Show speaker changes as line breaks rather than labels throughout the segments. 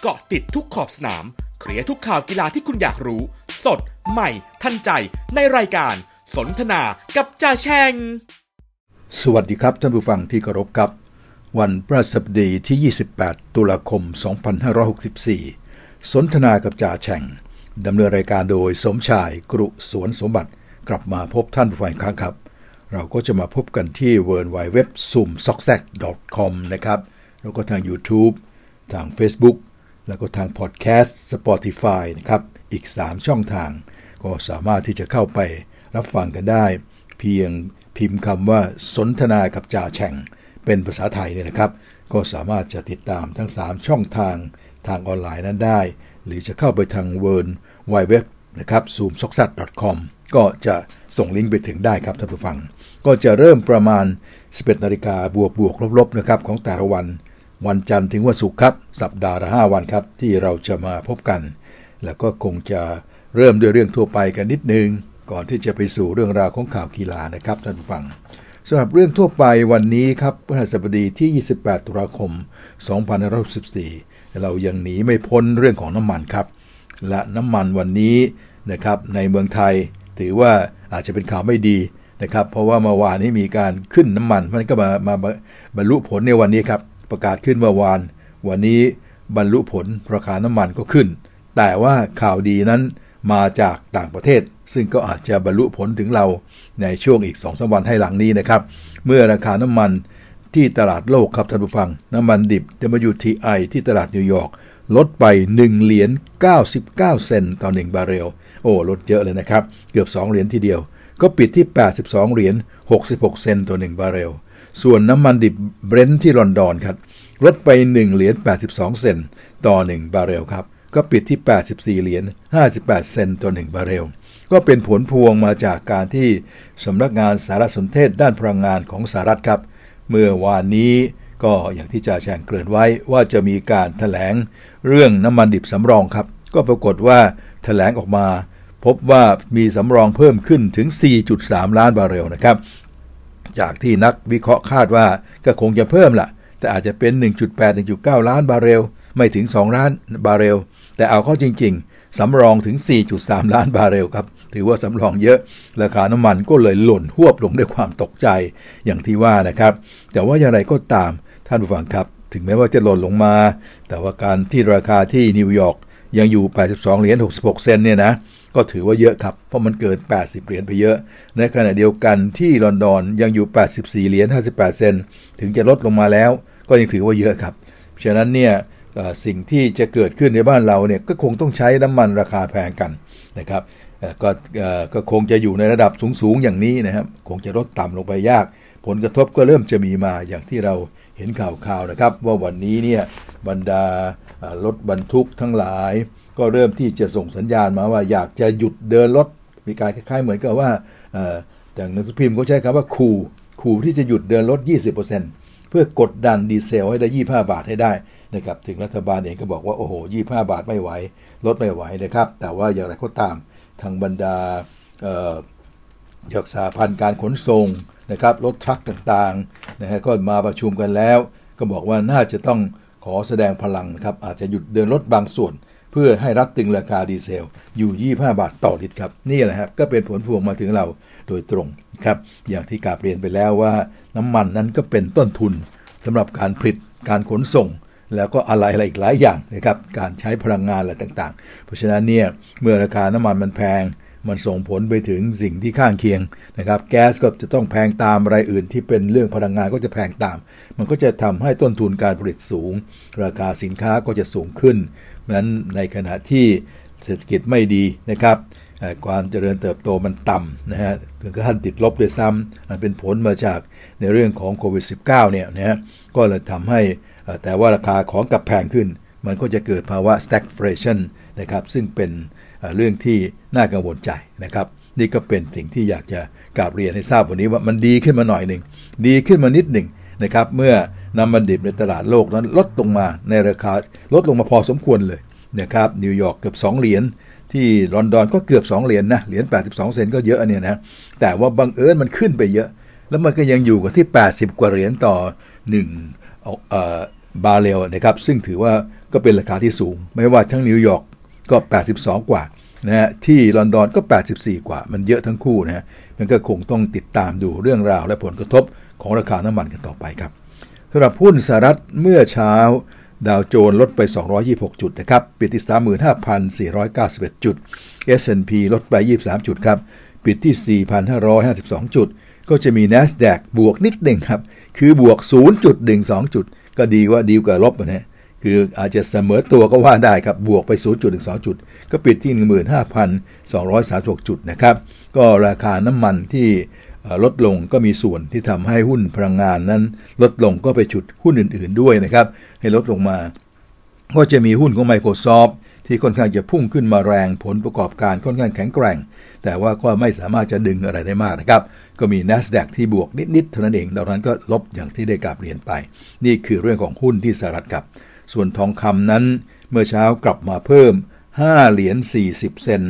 เกาะติดทุกขอบสนาม เคลียร์ทุกข่าวกีฬาที่คุณอยากรู้ สด ใหม่ ทันใจ ในรายการ สนทนากับจ่าแชง
สวัสดีครับท่านผู้ฟังที่เคารพครับ วันพระศัสดีที่ 28 ตุลาคม 2564 สนทนากับจ่าแฉ่งดำเนินรายการโดยสมชายกรุสวนสมบัติกลับมาพบท่านผู้ฟังครั้งครับ เราก็จะมาพบกันที่ w w w s o o m s o c k s a c c o m นะครับ แล้วก็ทาง YouTube ทาง Facebook แล้วก็ทางพอดแคสต์ Spotify นะครับ อีก 3 ช่องทาง ก็สามารถที่จะเข้าไปรับฟังกันได้ เพียงพิมพ์คำว่าสนทนากับจ่าแฉ่ง เป็นภาษาไทยเนี่ยนะครับ ก็สามารถจะติดตามทั้ง 3 ช่องทางทางออนไลน์นั้นได้ หรือจะเข้าไปทางเวิร์นไวเว็บนะครับ zoomsocksat.com ก็จะส่งลิงก์ไปถึงได้ครับท่านผู้ฟัง ก็จะเริ่มประมาณ 11นาฬิกาบวกบวกลบๆนะครับของแต่ละวัน วันจันทร์ถึงวันศุกร์ครับ สัปดาห์ละ5วันครับ ที่เราจะมาพบกัน แล้วก็คงจะเริ่มด้วยเรื่องทั่วไปกันนิดนึง ก่อนที่จะไปสู่เรื่องราวของข่าวกีฬานะครับท่านผู้ฟังสำหรับเรื่องทั่วไปวันนี้ครับพฤหัสบดีที่ 28 ตุลาคม 2564 เรายังหนีไม่พ้นเรื่องของน้ำมันครับ และน้ำมันวันนี้นะครับในเมืองไทยถือว่าอาจจะเป็นข่าวไม่ดีนะครับ เพราะว่าเมื่อวานนี้มีการขึ้นน้ำมัน มันก็มามาบรรลุผลในวันนี้ครับ ประกาศขึ้นเมื่อวาน วันนี้บรรลุผลราคาน้ำมันก็ขึ้น แต่ว่าข่าวดีนั้นมาจากต่างประเทศ ซึ่งก็อาจจะบรรลุผลถึงเราในช่วงอีก2อสวันให้หลังนี้นะครับ เมื่อราคาน้ำมันที่ตลาดโลกครับท่านผู้ฟัง น้ำมันดิบ WTI ที่ตลาดนิวยอร์กลดไป 1 เหรียญ99 เซนต์ต่อ 1 บาร์เรล โอ้ ลดเยอะเลยนะครับ เกือบ 2 เหรียญทีเดียว ก็ปิดที่ 82 เหรียญ66 เซนต์ต่อ 1 บาร์เรล ส่วนน้ำมันดิบเบรนท์ที่ลอนดอนครับลดไป 1 เหรียญ 82 เซนต์ต่อ 1 บาร์เรลครับ ก็ปิดที่ 84 เหรียญ 58 เซนต์ต่อ 1 บาร์เรล ก็เป็นผลพวงมาจากการที่สำนักงานสารสนเทศด้านพลังงานของสหรัฐครับ เมื่อวานนี้ก็อย่างที่จ่าแฉ่งเกริ่นไว้ว่าจะมีการแถลงเรื่องน้ำมันดิบสำรองครับ ก็ปรากฏว่าแถลงออกมา พบว่ามีสำรองเพิ่มขึ้นถึง 4.3 ล้านบาร์เรลนะครับ จากที่นักวิเคราะห์คาดว่าก็คงจะเพิ่มละแต่อาจจะเป็น 1.8 1.9 ล้านบาร์เรล ไม่ถึง 2 ล้านบาร์เรล แต่เอาเข้าจริง ๆ สำรองถึง 4.3 ล้านบาร์เรลครับ ถือว่าสำรองเยอะ ราคาน้ำมันก็เลยหล่นหวบลงด้วยความตกใจอย่างที่ว่านะครับ แต่ว่าอย่างไรก็ตามท่านผู้ฟังครับ ถึงแม้ว่าจะหล่นลงมา แต่ว่าการที่ราคาที่นิวยอร์กยังอยู่ 82 เหรียญ 66 เซนเนี่ยนะ ก็ถือว่าเยอะครับ เพราะมันเกิน 80 เหรียญไปเยอะ ในขณะเดียวกันที่ลอนดอนยังอยู่ 84 เหรียญ 58 เซนต์ถึงจะลดลงมาแล้ว ก็ยังถือว่าเยอะครับ ฉะนั้นเนี่ยสิ่งที่จะเกิดขึ้นในบ้านเราเนี่ยก็คงต้องใช้น้ำมันราคาแพงกันนะครับก็ก็คงจะอยู่ในระดับสูงๆอย่างนี้นะครับ คงจะลดต่ำลงไปยาก ผลกระทบก็เริ่มจะมีมาอย่างที่เราเห็นข่าวๆนะครับ ว่าวันนี้เนี่ยบรรดารถบรรทุกทั้งหลาย ก็เริ่มที่จะส่งสัญญาณมาว่าอยากจะหยุดเดินรถมีการคล้ายๆเหมือนกับว่าอย่างหนังสือพิมพ์เขาใช้คำว่าคูคูที่จะหยุดเดินรถ20%เพื่อกดดันดีเซลให้ได้ 25 บาทให้ได้นะครับถึงรัฐบาลเองก็บอกว่า โอ้โห 25 บาทไม่ไหว ลดไม่ไหวนะครับ แต่ว่าอย่างไรก็ตามทางบรรดาจากสาพันธ์การขนส่งนะครับรถทรัคต่างๆนะฮะก็มาประชุมกันแล้ว ก็บอกว่าน่าจะต้องขอแสดงพลังนะครับอาจจะหยุดเดินรถบางส่วน เพื่อให้รัดตึงราคาดีเซล อยู่ 25 บาทต่อลิตรครับ นี่แหละครับก็เป็นผลพวงมาถึงเราโดยตรงครับอย่างที่กาบเรียนไปแล้วว่า น้ำมันนั้นก็เป็นต้นทุนสำหรับการผลิตการขนส่ง แล้วก็อะไรอะไรอีกหลายอย่างนะครับการใช้พลังงานอะไรต่างๆ เพราะฉะนั้นเนี่ยเมื่อราคาน้ำมันมันแพงมันส่งผลไปถึงสิ่งที่ข้างเคียงนะครับแก๊สก็จะต้องแพงตามอะไรอื่นที่เป็นเรื่องพลังงานก็จะแพงตาม มันก็จะทำให้ต้นทุนการผลิตสูง ราคาสินค้าก็จะสูงขึ้น นั้นในขณะที่เศรษฐกิจไม่ดีนะครับความเจริญเติบโตมันต่ำนะฮะถึงขั้นติดลบด้วยซ้ำมันเป็นผลมาจากในเรื่องของโควิด -19 เนี่ยนะฮะก็เลยทำให้แต่ว่าราคาของกับแพงขึ้น มันก็จะเกิดภาวะ stagflation นะครับซึ่งเป็นเรื่องที่น่ากังวลใจนะครับ นี่ก็เป็นสิ่งที่อยากจะกราบเรียนให้ทราบวันนี้ว่ามันดีขึ้นมาหน่อยหนึ่งดีขึ้นมานิดหนึ่งนะครับ เมื่อ น้ำมันดิบในตลาดโลกนั้นลดลงมาในราคาลดลงมาพอสมควรเลยนะครับนิวยอร์กเกือบ 2 เหรียญที่ลอนดอนก็เกือบ 2 เหรียญนนะเหรียญ82 เซนก็เยอะเนี่ยนะแต่ว่าบังเอิญมันขึ้นไปเยอะ แล้วมันก็ยังอยู่กับที่ 80 กว่าเหรียญต่อ1บาเรลนะครับซึ่งถือว่าก็เป็นราคาที่สูง ไม่ว่าทั้งนิวยอร์กก็ 82 กว่านะฮะที่ลอนดอนก็ 84 กว่า มันเยอะทั้งคู่นะฮะมันก็คงต้องติดตามดูเรื่องราวและผลกระทบของราคาน้ำมันกันต่อไปครับ สำหรับหุ้นสหรัฐเมื่อเช้า ดาวโจนส์ลดไป 226 จุดนะครับ ปิดที่ 35,491 จุด S&P ลดไป 23 จุดครับ ปิดที่ 4,552 จุด ก็จะมี NASDAQ บวกนิดหนึ่งครับ คือบวก 0.12 จุด ก็ดีว่าดีกว่าลบนะคืออาจจะเสมอตัวก็ว่าได้ครับ บวกไป 0.12 จุด ก็ปิดที่ 15,236 จุดนะครับ ก็ราคาน้ำมันที่ ลดลงก็มีส่วนที่ทำให้หุ้นพลังงานนั้น ลดลงก็ไปฉุดหุ้นอื่น ๆด้วยนะครับ ให้ลดลงมา ก็จะมีหุ้นของ Microsoft ที่ค่อนข้างจะพุ่งขึ้นมาแรงผลประกอบการค่อนข้างแข็งแกร่ง แต่ว่าก็ไม่สามารถจะดึงอะไรได้มากนะครับ ก็มี NASDAQ ที่บวกนิดๆเท่านั้นเองดังนั้นก็ลบอย่างที่ได้กลับเรียนไป นี่คือเรื่องของหุ้นที่สหรัฐกับ ส่วนทองคำนั้น เมื่อเช้ากลับมาเพิ่ม 5 เหรียญ40 เซน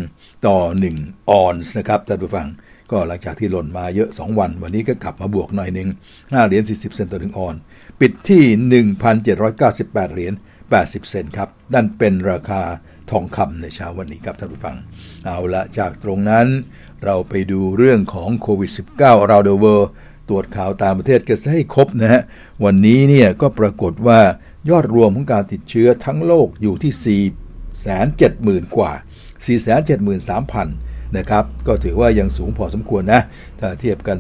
ต่อ 1 ออนซ์นะครับท่านผู้ฟัง ก็หลังจากที่หล่นมาเยอะ 2 วัน วันนี้ก็กลับมาบวกหน่อยหนึ่ง5เหรียญ40 เซนต์ต่อ1ออนซ์ ปิดที่ 1,798 เหรียญ80 เซนต์ครับนั่นเป็นราคาทองคำในเช้าวันนี้ครับท่านผู้ฟัง เอาละจากตรงนั้นเราไปดูเรื่องของโควิด -19 เราเดเวอร์ตรวจข่าวตามประเทศกันให้ครบนะฮะ วันนี้เนี่ยก็ปรากฏว่ายอดรวมของการติดเชื้อทั้งโลกอยู่ที่ 470,000 กว่า 473,000 นะครับ ก็ถือว่ายังสูงพอสมควรนะ ถ้าเทียบกัน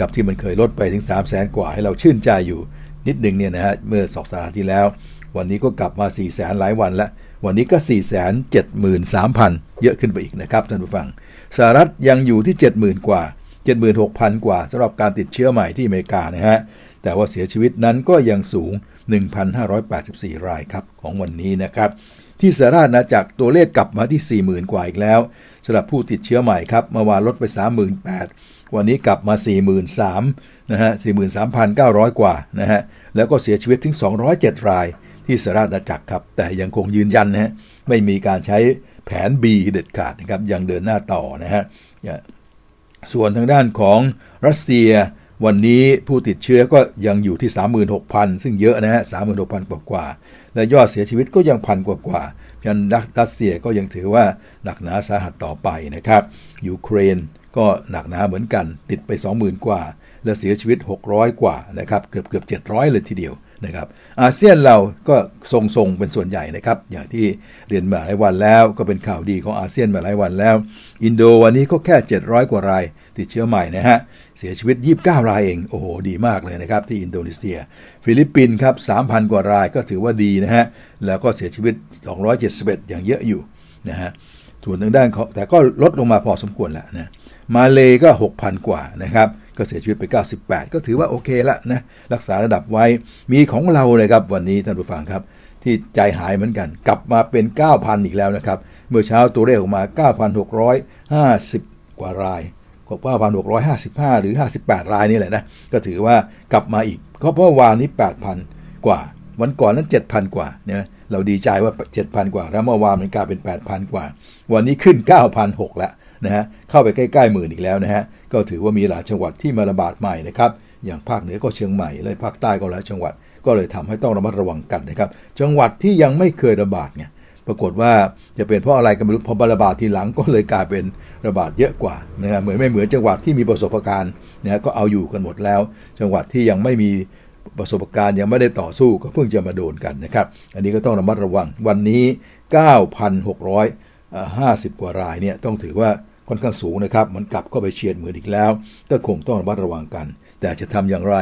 กับที่มันเคยลดไปถึง 300,000กว่าให้เราชื่นใจอยู่นิดหนึ่งเนี่ยนะฮะเมื่อสองสัปดาห์ที่แล้ว วันนี้ก็กลับมา 400,000หลายวันแล้ววันนี้ก็473,000 เยอะขึ้นไปอีกนะครับท่านผู้ฟังสหรัฐยังอยู่ที่ 70,000 กว่า 76,000 กว่าสำหรับการติดเชื้อใหม่ที่อเมริกานะฮะแต่ว่าเสียชีวิตนั้นก็ยังสูง 1,584 รายครับของวันนี้นะครับที่สหรัฐนะจากตัวเลขกลับมาที่ 40,000 กว่าอีกแล้ว สำหรับผู้ติดเชื้อใหม่ครับเมื่อวานลดไป 38,000 วันนี้กลับมา 43,000นะฮะ43,900 กว่านะฮะแล้วก็เสียชีวิตถึง 207 รายที่สหรัฐอาณาจักรครับ แต่ยังคงยืนยันนะฮะไม่มีการใช้แผน B เด็ดขาดนะครับยังเดินหน้าต่อนะฮะส่วนทางด้านของรัสเซียวันนี้ผู้ติดเชื้อก็ยังอยู่ที่ 36,000 ซึ่งเยอะนะฮะ36,000 กว่ากว่า และยอดเสียชีวิตก็ยังพันกว่ากว่า ยันรัสเซียก็ยังถือว่าหนักหนาสาหัสต่อไปนะครับ ยูเครนก็หนักหนาเหมือนกันติดไป 20,000 กว่า และเสียชีวิต 600 กว่านะครับเกือบเกือบ700 เลยทีเดียวนะครับอาเซียนเราก็ทรงๆเป็นส่วนใหญ่นะครับ อย่างที่เรียนมาหลายวันแล้วก็เป็นข่าวดีของอาเซียนมาหลายวันแล้ว อินโดวันนี้ก็แค่ 700 กว่ารายติดเชื้อใหม่นะฮะ เสียชีวิต 29 รายเอง โอ้โห ดีมากเลยนะครับ ที่อินโดนีเซีย ฟิลิปปินส์ครับ 3,000 กว่ารายก็ถือว่าดีนะฮะ แล้วก็เสียชีวิต 271 อย่างเยอะอยู่นะฮะส่วนทางด้านแต่ก็ลดลงมาพอสมควรแล้วนะมาเลก็ 6,000 กว่านะครับก็เสียชีวิตไป 98 ก็ถือว่าโอเคละนะรักษาระดับไว้มีของเราเลยครับวันนี้ท่านผู้ฟังครับ ที่ใจหายเหมือนกัน กลับมาเป็น 9,000 อีกแล้วนะครับ เมื่อเช้าตัวเลขออกมา 9,650 กว่าราย กว่า9,655 หรือ 58 รายนี่แหละนะ ก็ถือว่ากลับมาอีก ก็เพราะวานนี้ 8,000 กว่า วันก่อนนั้น 7,000 กว่าเนี่ยเราดีใจว่า 7,000 กว่า แล้วเมื่อวานมันกลายเป็น 8,000 กว่า วันนี้ขึ้น 9,006แล้วนะฮะ เข้าไปใกล้ๆหมื่นอีกแล้วนะฮะ ก็ถือว่ามีหลายจังหวัดที่มาระบาดใหม่นะครับ อย่างภาคเหนือก็เชียงใหม่เลยภาคใต้ก็หลายจังหวัด ก็เลยทำให้ต้องระมัดระวังกันนะครับ จังหวัดที่ยังไม่เคยระบาดเนี่ย ปรากฏว่าจะเป็นเพราะอะไรกันไม่รู้พอระบาดทีหลังก็เลยกลายเป็นระบาดเยอะกว่านะครับเหมือนไม่เหมือนจังหวัดที่มีประสบการณ์นะก็เอาอยู่กันหมดแล้ว จังหวัดที่ยังไม่มีประสบการณ์ยังไม่ได้ต่อสู้ก็เพิ่งจะมาโดนกันนะครับ อันนี้ก็ต้องระมัดระวังวันนี้ 9,650 กว่ารายเนี่ยต้องถือว่าค่อนข้างสูงนะครับ มันกลับก็ไปเชียร์เหมือนอีกแล้ว ก็คงต้องระมัดระวังกัน แต่จะทำอย่างไร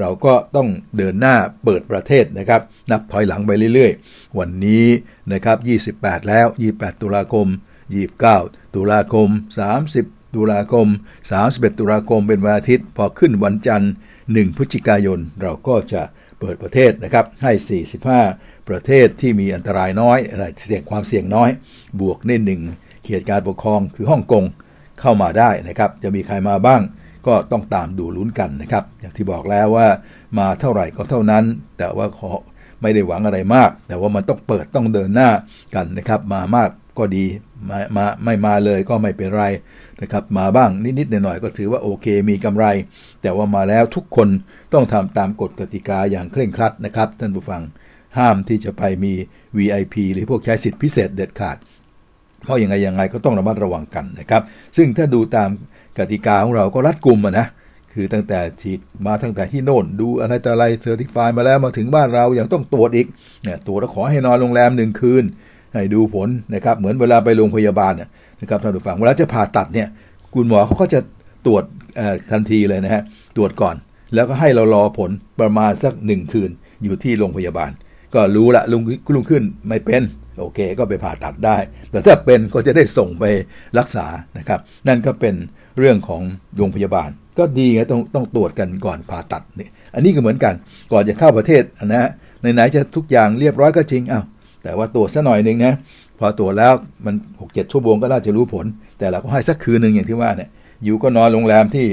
เราก็ต้องเดินหน้าเปิดประเทศนะครับ นับถอยหลังไปเรื่อยๆ วันนี้นะครับ 28 แล้ว 28 ตุลาคม 29 ตุลาคม 30 ตุลาคม 31 ตุลาคมเป็นวันอาทิตย์ พอขึ้นวันจันทร์ 1 พฤศจิกายน เราก็จะเปิดประเทศนะครับ ให้ 45 ประเทศที่มีอันตรายน้อยอะไรเสี่ยงความเสี่ยงน้อย บวกในหนึ่งเขตการปกครองคือฮ่องกงเข้ามาได้นะครับ จะมีใครมาบ้าง ก็ต้องตามดูลุ้นกันนะครับ อย่างที่บอกแล้วว่ามาเท่าไหร่ก็เท่านั้น แต่ว่าขอไม่ได้หวังอะไรมาก แต่ว่ามันต้องเปิดต้องเดินหน้ากันนะครับ มามากก็ดีมามาไม่มาเลยก็ไม่เป็นไรนะครับ มาบ้างนิดๆหน่อยๆก็ถือว่าโอเค มีกำไร แต่ว่ามาแล้วทุกคนต้องทำตามกฎกติกาอย่างเคร่งครัดนะครับ ท่านผู้ฟังห้ามที่จะไปมี VIP หรือพวกใช้สิทธิพิเศษเด็ดขาด เพราะยังไงยังไงก็ต้องระมัดระวังกันนะครับ ซึ่งถ้าดูตาม กติกาของเราก็รัดกุมอะนะคือตั้งแต่ฉีดมาตั้งแต่ที่โน่น ดูอะไรต่ออะไรเซอร์ติฟายมาแล้วมาถึงบ้านเรายังต้องตรวจอีกเนี่ยตรวจแล้วขอให้นอนโรงแรมหนึ่งคืน ให้ดูผลนะครับเหมือนเวลาไปโรงพยาบาลนะครับท่านผู้ฟังเวลาจะผ่าตัดเนี่ยคุณหมอเขาก็จะตรวจทันทีเลยนะฮะตรวจก่อน แล้วก็ให้เรารอผลประมาณสักหนึ่งคืนอยู่ที่โรงพยาบาล ก็รู้ละลุงลุงขึ้นไม่เป็นโอเค ก็ไปผ่าตัดได้ แต่ถ้าเป็นก็จะได้ส่งไปรักษานะครับ นั่นก็เป็น เรื่องของโรงพยาบาล ก็ดีไงต้องต้องตรวจกันก่อนผ่าตัดนี่อันนี้ก็เหมือนกันก่อนจะเข้าประเทศนะฮะไหนๆจะทุกอย่างเรียบร้อยก็จริงอ้าวแต่ว่าตรวจซะหน่อยหนึ่งนะพอตรวจแล้วมันหกเจ็ดชั่วโมงก็น่าจะรู้ผล แต่เราก็ให้สักคืนหนึ่งอย่างที่ว่าเนี่ยอยู่ก็นอนโรงแรมที่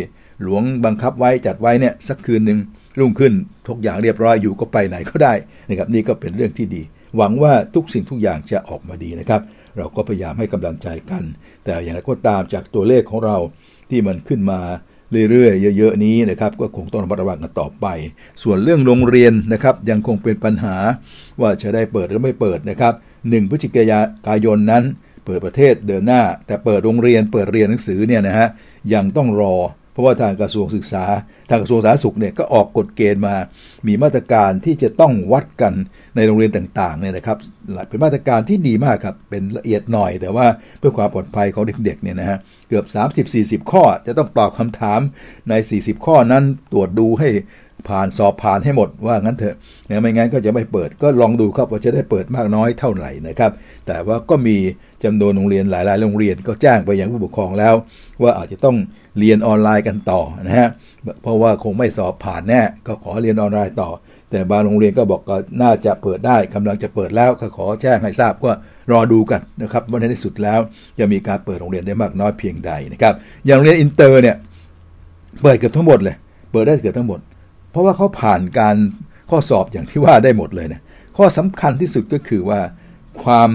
หลวงบังคับไว้จัดไว้เนี่ยสักคืนหนึ่งรุ่งขึ้นทุกอย่างเรียบร้อยอยู่ก็ไปไหนก็ได้นะครับนี่ก็เป็นเรื่องที่ดี หวังว่าทุกสิ่งทุกอย่างจะออกมาดีนะครับ เราก็พยายามให้กำลังใจกัน แต่อย่างไรก็ตามจากตัวเลขของเรา ที่มันขึ้นมาเรื่อยๆ เยอะๆนี้นะครับก็คงต้องระมัดระวังกันต่อไป ส่วนเรื่องโรงเรียนนะครับยังคงเป็นปัญหาว่าจะได้เปิดหรือไม่เปิดนะครับ1พฤศจิกายนนั้น เปิดประเทศเดินหน้า แต่เปิดโรงเรียนเปิดเรียนหนังสือเนี่ยนะฮะยังต้องรอ เพราะว่าทางกระทรวงศึกษา ทางกระทรวงสาธารณสุขเนี่ยก็ออกกฎเกณฑ์มา มีมาตรการที่จะต้องวัดกันในโรงเรียนต่างๆเนี่ยนะครับ เป็นมาตรการที่ดีมากครับ เป็นละเอียดหน่อย แต่ว่าเพื่อความปลอดภัยของเด็กๆเนี่ยนะฮะ เกือบ 30-40 ข้อจะต้องตอบคำถามใน 40 ข้อนั้นตรวจดูให้ผ่านสอบผ่านให้หมดว่างั้นเถอะไม่งั้นก็จะไม่เปิดก็ลองดูครับว่าจะได้เปิดมากน้อยเท่าไหร่นะครับ แต่ว่าก็มีจำนวนโรงเรียนหลาย ๆ โรงเรียนก็แจ้งไปยังผู้ปกครองแล้ว ว่าอาจจะต้อง เรียนออนไลน์กันต่อนะฮะเพราะว่าคงไม่สอบผ่านแน่ก็ขอเรียนออนไลน์ต่อ แต่บางโรงเรียนก็บอกก็น่าจะเปิดได้กำลังจะเปิดแล้วก็ขอแจ้งให้ทราบว่ารอดูกันนะครับว่าในที่สุดแล้วจะมีการเปิดโรงเรียนได้มากน้อยเพียงใดนะครับอย่างโรงเรียนอินเตอร์เนี่ยเปิดเกือบทั้งหมดเลย เปิดได้เกือบทั้งหมด เพราะว่าเขาผ่านการข้อสอบอย่างที่ว่าได้หมดเลยนะข้อสำคัญที่สุดก็คือว่าความ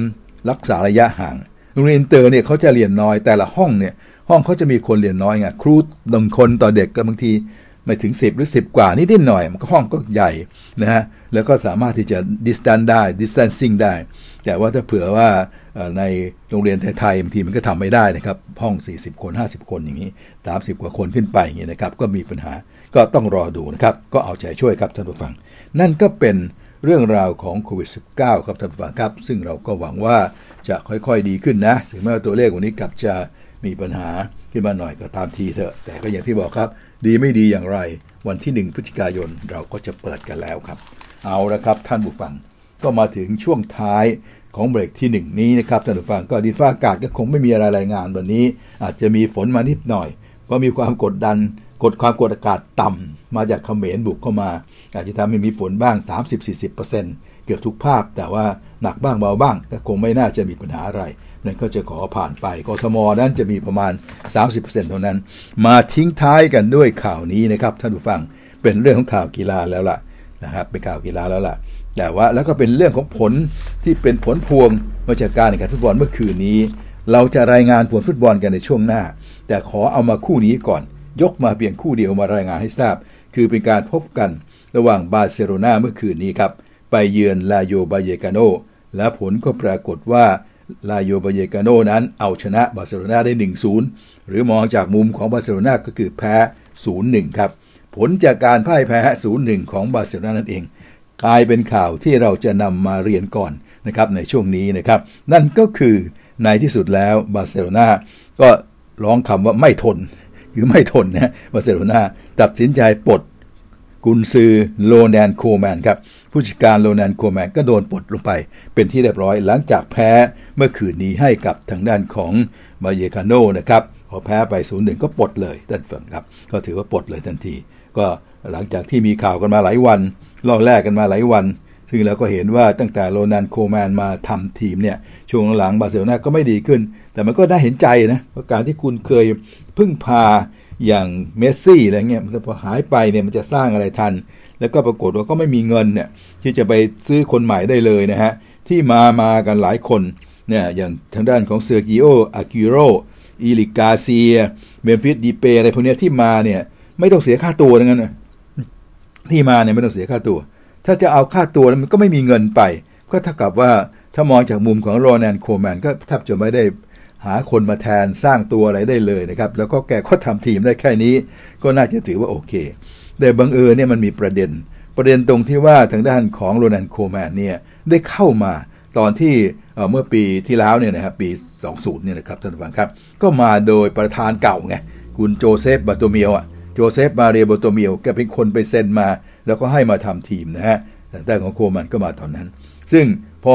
รักษาระยะห่างโรงเรียนอินเตอร์เนี่ยเขาจะเรียนน้อยแต่ละห้องเนี่ย ห้องเขาจะมีคนเรียนน้อยไงครูหนึ่งคนต่อเด็กก็บางทีไม่ถึง 10 หรือ 10 กว่านิดๆหน่อย มันก็ห้องก็ใหญ่นะฮะแล้วก็สามารถที่จะ distance ได้ distancing ได้ แต่ว่าถ้าเผื่อว่าในโรงเรียนไทยๆบางทีมันก็ทำไม่ได้นะครับ ห้อง 40 คน 50 คนอย่างนี้ 30 กว่าคนขึ้นไปอย่างนี้นะครับ ก็มีปัญหาก็ต้องรอดูนะครับ ก็เอาใจช่วยครับท่านผู้ฟัง นั่นก็เป็นเรื่องราวของโควิด -19 ครับท่านผู้ฟังครับ ซึ่งเราก็หวังว่าจะค่อยๆดีขึ้นนะ ถึงแม้ว่าตัวเลขวันนี้กลับจะ มีปัญหาขึ้นมาหน่อยก็ตามทีเถอะ แต่ก็อย่างที่บอกครับ ดีไม่ดีอย่างไร วันที่ 1 พฤศจิกายนเราก็จะเปิดกันแล้วครับ เอาละครับท่านผู้ฟังก็มาถึงช่วงท้ายของเบรกที่ 1 นี้นะครับท่านผู้ฟังก็ดินฟ้าอากาศก็คงไม่มีอะไรรายงานวันนี้ อาจจะมีฝนมานิดหน่อยเพราะมีความกดดันกดความกดอากาศต่ำมาจากเขมรบุกเข้ามา อาจจะทำให้มีฝนบ้าง 30-40%เกือบทุกภาพ แต่ว่าหนักบ้างเบาบ้างก็คงไม่น่าจะมีปัญหาอะไร นั่นก็จะขอผ่านไปกทมนั้นจะมีประมาณ 30%เท่านั้น มาทิ้งท้ายกันด้วยข่าวนี้นะครับท่านผู้ฟังเป็นเรื่องของข่าวกีฬาแล้วล่ะนะครับเป็นข่าวกีฬาแล้วล่ะ แต่ว่าแล้วก็เป็นเรื่องของผลที่เป็นผลพวงมาจากการแข่งขันฟุตบอลเมื่อคืนนี้ เราจะรายงานผลฟุตบอลกันในช่วงหน้า แต่ขอเอามาคู่นี้ก่อน ยกมาเพียงคู่เดียวมารายงานให้ทราบ คือเป็นการพบกันระหว่างบาร์เซโลนาเมื่อคืนนี้ครับไปเยือนราโยบาเยกาโนและผลก็ปรากฏว่า ราโยบาเยกาโนนั้นเอาชนะบาร์เซโลนาได้ 1-0 หรือมองจากมุมของบาร์เซโลนาก็คือแพ้ 0-1 ครับ ผลจากการพ่ายแพ้ 0-1 ของบาร์เซโลนานั่นเอง กลายเป็นข่าวที่เราจะนำมาเรียนก่อนนะครับในช่วงนี้นะครับ นั่นก็คือในที่สุดแล้วบาร์เซโลนาก็ร้องคำว่าไม่ทนคือไม่ทนนะบาร์เซโลนาตัดสินใจปลดกุนซือโรนัลด์ โคแมนครับ ผู้จัดการโรนัลด์ โคแมนก็โดนปลดลงไป เป็นที่เรียบร้อยหลังจากแพ้เมื่อคืนนี้ให้กับทางด้านของบาเยกาโนนะครับพอแพ้ไปศูนย์หนึ่งก็ปลดเลยท่านฟังครับ ก็ถือว่าปลดเลยทันที ก็หลังจากที่มีข่าวกันมาหลายวันร่อแร่กันมาหลายวัน ซึ่งเราก็เห็นว่าตั้งแต่โรนัลด์ โคแมนมาทำทีมเนี่ยช่วงหลังบาร์เซโลนาก็ไม่ดีขึ้น แต่มันก็น่าเห็นใจนะเพราะการที่คุณเคยพึ่งพาอย่างเมสซี่อะไรเงี้ยมันพอหายไปเนี่ยมันจะสร้างอะไรทัน แล้วก็ปรากฏว่าก็ไม่มีเงินเนี่ยที่จะไปซื้อคนใหม่ได้เลยนะฮะที่มามากันหลายคนเนี่ยอย่างทางด้านของเซร์คิโออเกวโร เอริก การ์เซียเมมฟิส เดปายอะไรพวกนี้ที่มาเนี่ยไม่ต้องเสียค่าตัวดังนั้นนะที่มาเนี่ยไม่ต้องเสียค่าตัว ถ้าจะเอาค่าตัวแล้วมันก็ไม่มีเงินไป ก็เท่ากับว่าถ้ามองจากมุมของโรนัลด์ โคแมนก็แทบจะไม่ได้หาคนมาแทนสร้างตัวอะไรได้เลยนะครับ แล้วก็แกก็ทำทีมได้แค่นี้ ก็น่าจะถือว่าโอเค แต่บังเอิญเนี่ยมันมีประเด็น ประเด็นตรงที่ว่าทางด้านของโรนัลด์ โคแมนเนี่ยได้เข้ามาตอนที่เมื่อปีที่แล้วเนี่ยนะครับปี 20 เนี่ยนะครับท่านผู้ฟังครับ ก็มาโดยประธานเก่าไงคุณโจเซฟบาร์โตเมวอะโจเซฟมาเรียบาร์โตเมวแกเป็นคนไปเซ็นมา แล้วก็ให้มาทำทีมนะฮะแต่ของโคแมนก็มาตอนนั้น ซึ่งพอ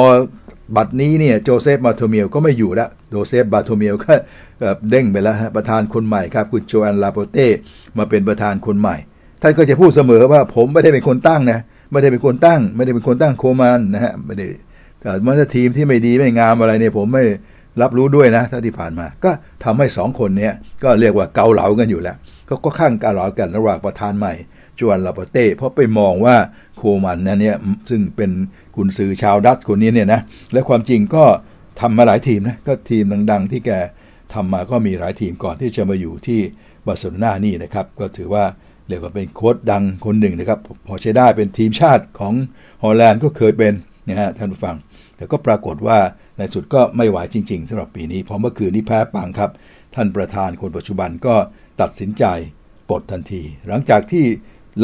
บัดนี้เนี่ยโจเซฟบาร์โตเมวก็ไม่อยู่แล้วโจเซฟบาร์โตเมวก็เด้งไปแล้วประธานคนใหม่ครับคุณโจแอนลาปอร์ตามาเป็นประธานคนใหม่ ท่านก็จะพูดเสมอว่าผมไม่ได้เป็นคนตั้งนะไม่ได้เป็นคนตั้ง ไม่ได้เป็นคนตั้งโคมันนะฮะไม่ได้มันจะทีมที่ไม่ดีไม่งามอะไรเนี่ยผมไม่รับรู้ด้วยนะถ้าที่ผ่านมา ก็ทำให้สองคนเนี้ยก็เรียกว่าเกาเหลากันอยู่แล้วก็ก็ข้างเกาเหลากันระหว่างประธานใหม่จวนลาปเต้เพราะไปมองว่าโคมันนั่นเนี่ยซึ่งเป็นกุนซือชาวดัตคนนี้เนี่ยนะและความจริงก็ทำมาหลายทีมนะก็ทีมดัง ๆ ที่แกทำมาก็มีหลายทีมก่อนที่จะมาอยู่ที่บาร์เซโลนานี่นะครับ ก็ถือว่า เรียกว่าเป็นโค้ชดังคนหนึ่งนะครับ พอใช้ได้เป็นทีมชาติของฮอลแลนด์ก็เคยเป็นนะฮะท่านผู้ฟัง แต่ก็ปรากฏว่าในสุดก็ไม่ไหวจริง ๆสำหรับปีนี้ เพราะเมื่อคืนนี้แพ้ปังครับ ท่านประธานคนปัจจุบันก็ตัดสินใจปลดทันที หลังจากที่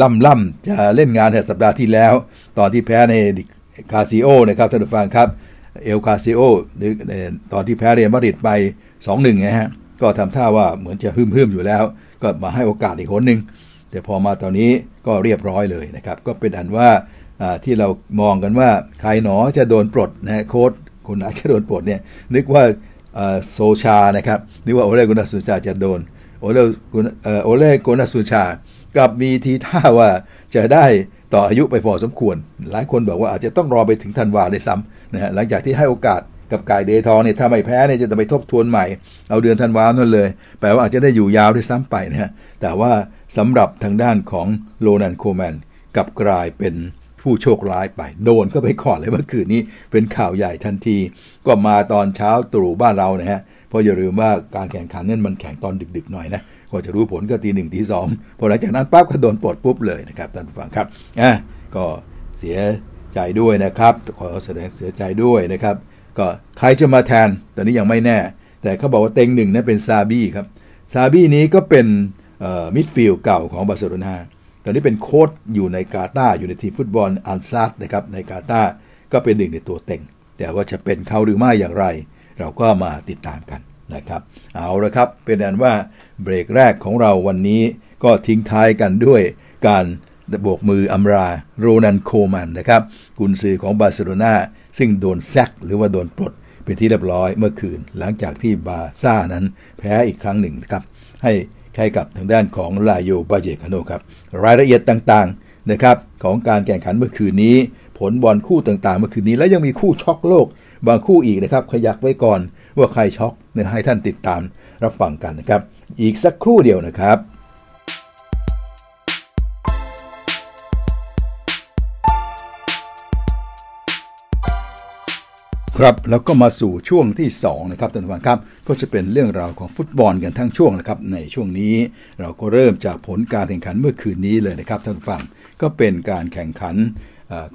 ล่ำล่ำจะเล่นงานในสัปดาห์ที่แล้ว ตอนที่แพ้ในคาซิโอนะครับท่านผู้ฟังครับเอลคาซิโอหรือตอนที่แพ้เรียนมาดริดไป 2-1นะฮะก็ทำท่าว่าเหมือนจะฮึ่มๆอยู่แล้ว ก็มาให้โอกาสอีกคนหนึ่ง แต่พอมาตอนนี้ก็เรียบร้อยเลยนะครับ ก็เป็นอันว่าที่เรามองกันว่าใครหนอจะโดนปลดนะโค้ดคนไหนจะโดนปลดเนี่ยนึกว่าโซชานะครับนึกว่าโอเลกุนาสุชาจะโดนโอเลกุนโอเลกุนาสุชากับมีทีท่าว่าจะได้ต่ออายุไปพอสมควร หลายคนบอกว่าอาจจะต้องรอไปถึงธันวาเลยซ้ำนะฮะหลังจากที่ให้โอกาสกับกายเดทองเนี่ยถ้าไม่แพ้เนี่ยจะต้องไปทบทวนใหม่ เอาเดือนธันวานั่นเลย แปลว่าอาจจะได้อยู่ยาวด้วยซ้ำไปนะฮะแต่ว่า สำหรับทางด้านของโลนันโคแมนกับกลายเป็นผู้โชคร้ายไปโดนก็ไปก่อนเลยเมื่อคืนนี้เป็นข่าวใหญ่ทันที ก็มาตอนเช้าตรู่บ้านเรานะฮะเพราะอย่าลืมว่าการแข่งขันนั่นมันแข่งตอนดึกๆหน่อยนะกว่าจะรู้ผลก็ตีหนึ่งตีสองพอหลังจากนั้นปั๊บก็โดนปลดปุ๊บเลยนะครับท่านผู้ฟังครับอะก็เสียใจด้วยนะครับขอแสดงเสียใจด้วยนะครับ ก็ใครจะมาแทนตอนนี้ยังไม่แน่ แต่เขาบอกว่าเต็งหนึ่งนั้นเป็นซาบี้ครับซาบี้นี้ก็เป็น มิดฟิลด์เก่าของบาร์เซโลนาตอนนี้เป็นโค้ชอยู่ในกาตาร์อยู่ในทีมฟุตบอลอัลซาดด์นะครับในกาตาร์ก็เป็นหนึ่งในตัวเต็ง แต่ว่าจะเป็นเขาหรือไม่อย่างไร เราก็มาติดตามกันนะครับ เอาละครับ เป็นอันว่าเบรกแรกของเราวันนี้ก็ทิ้งท้ายกันด้วยการโบกมืออำราโรนันโคมันนะครับกุนซือของบาร์เซโลนาซึ่งโดนแซกหรือว่าโดนปลดเป็นที่เรียบร้อยเมื่อคืน หลังจากที่บาซ่านั้นแพ้อีกครั้งหนึ่งนะครับให้ ให้กับทางด้านของลาโยบาเจคาโนครับ รายละเอียดต่างๆนะครับของการแข่งขันเมื่อคืนนี้ ผลบอลคู่ต่างๆ เมื่อคืนนี้ และยังมีคู่ช็อกโลก บางคู่อีกนะครับขยักไว้ก่อนว่าใครช็อกเนี่ยให้ท่านติดตามรับฟังกันนะครับ อีกสักครู่เดียวนะครับ ครับแล้วก็มาสู่ช่วงที่2นะครับท่านผู้ฟังครับ ก็จะเป็นเรื่องราวของฟุตบอลกันทั้งช่วงนะครับ ในช่วงนี้เราก็เริ่มจากผลการแข่งขันเมื่อคืนนี้เลยนะครับท่านผู้ฟังก็เป็นการแข่งขัน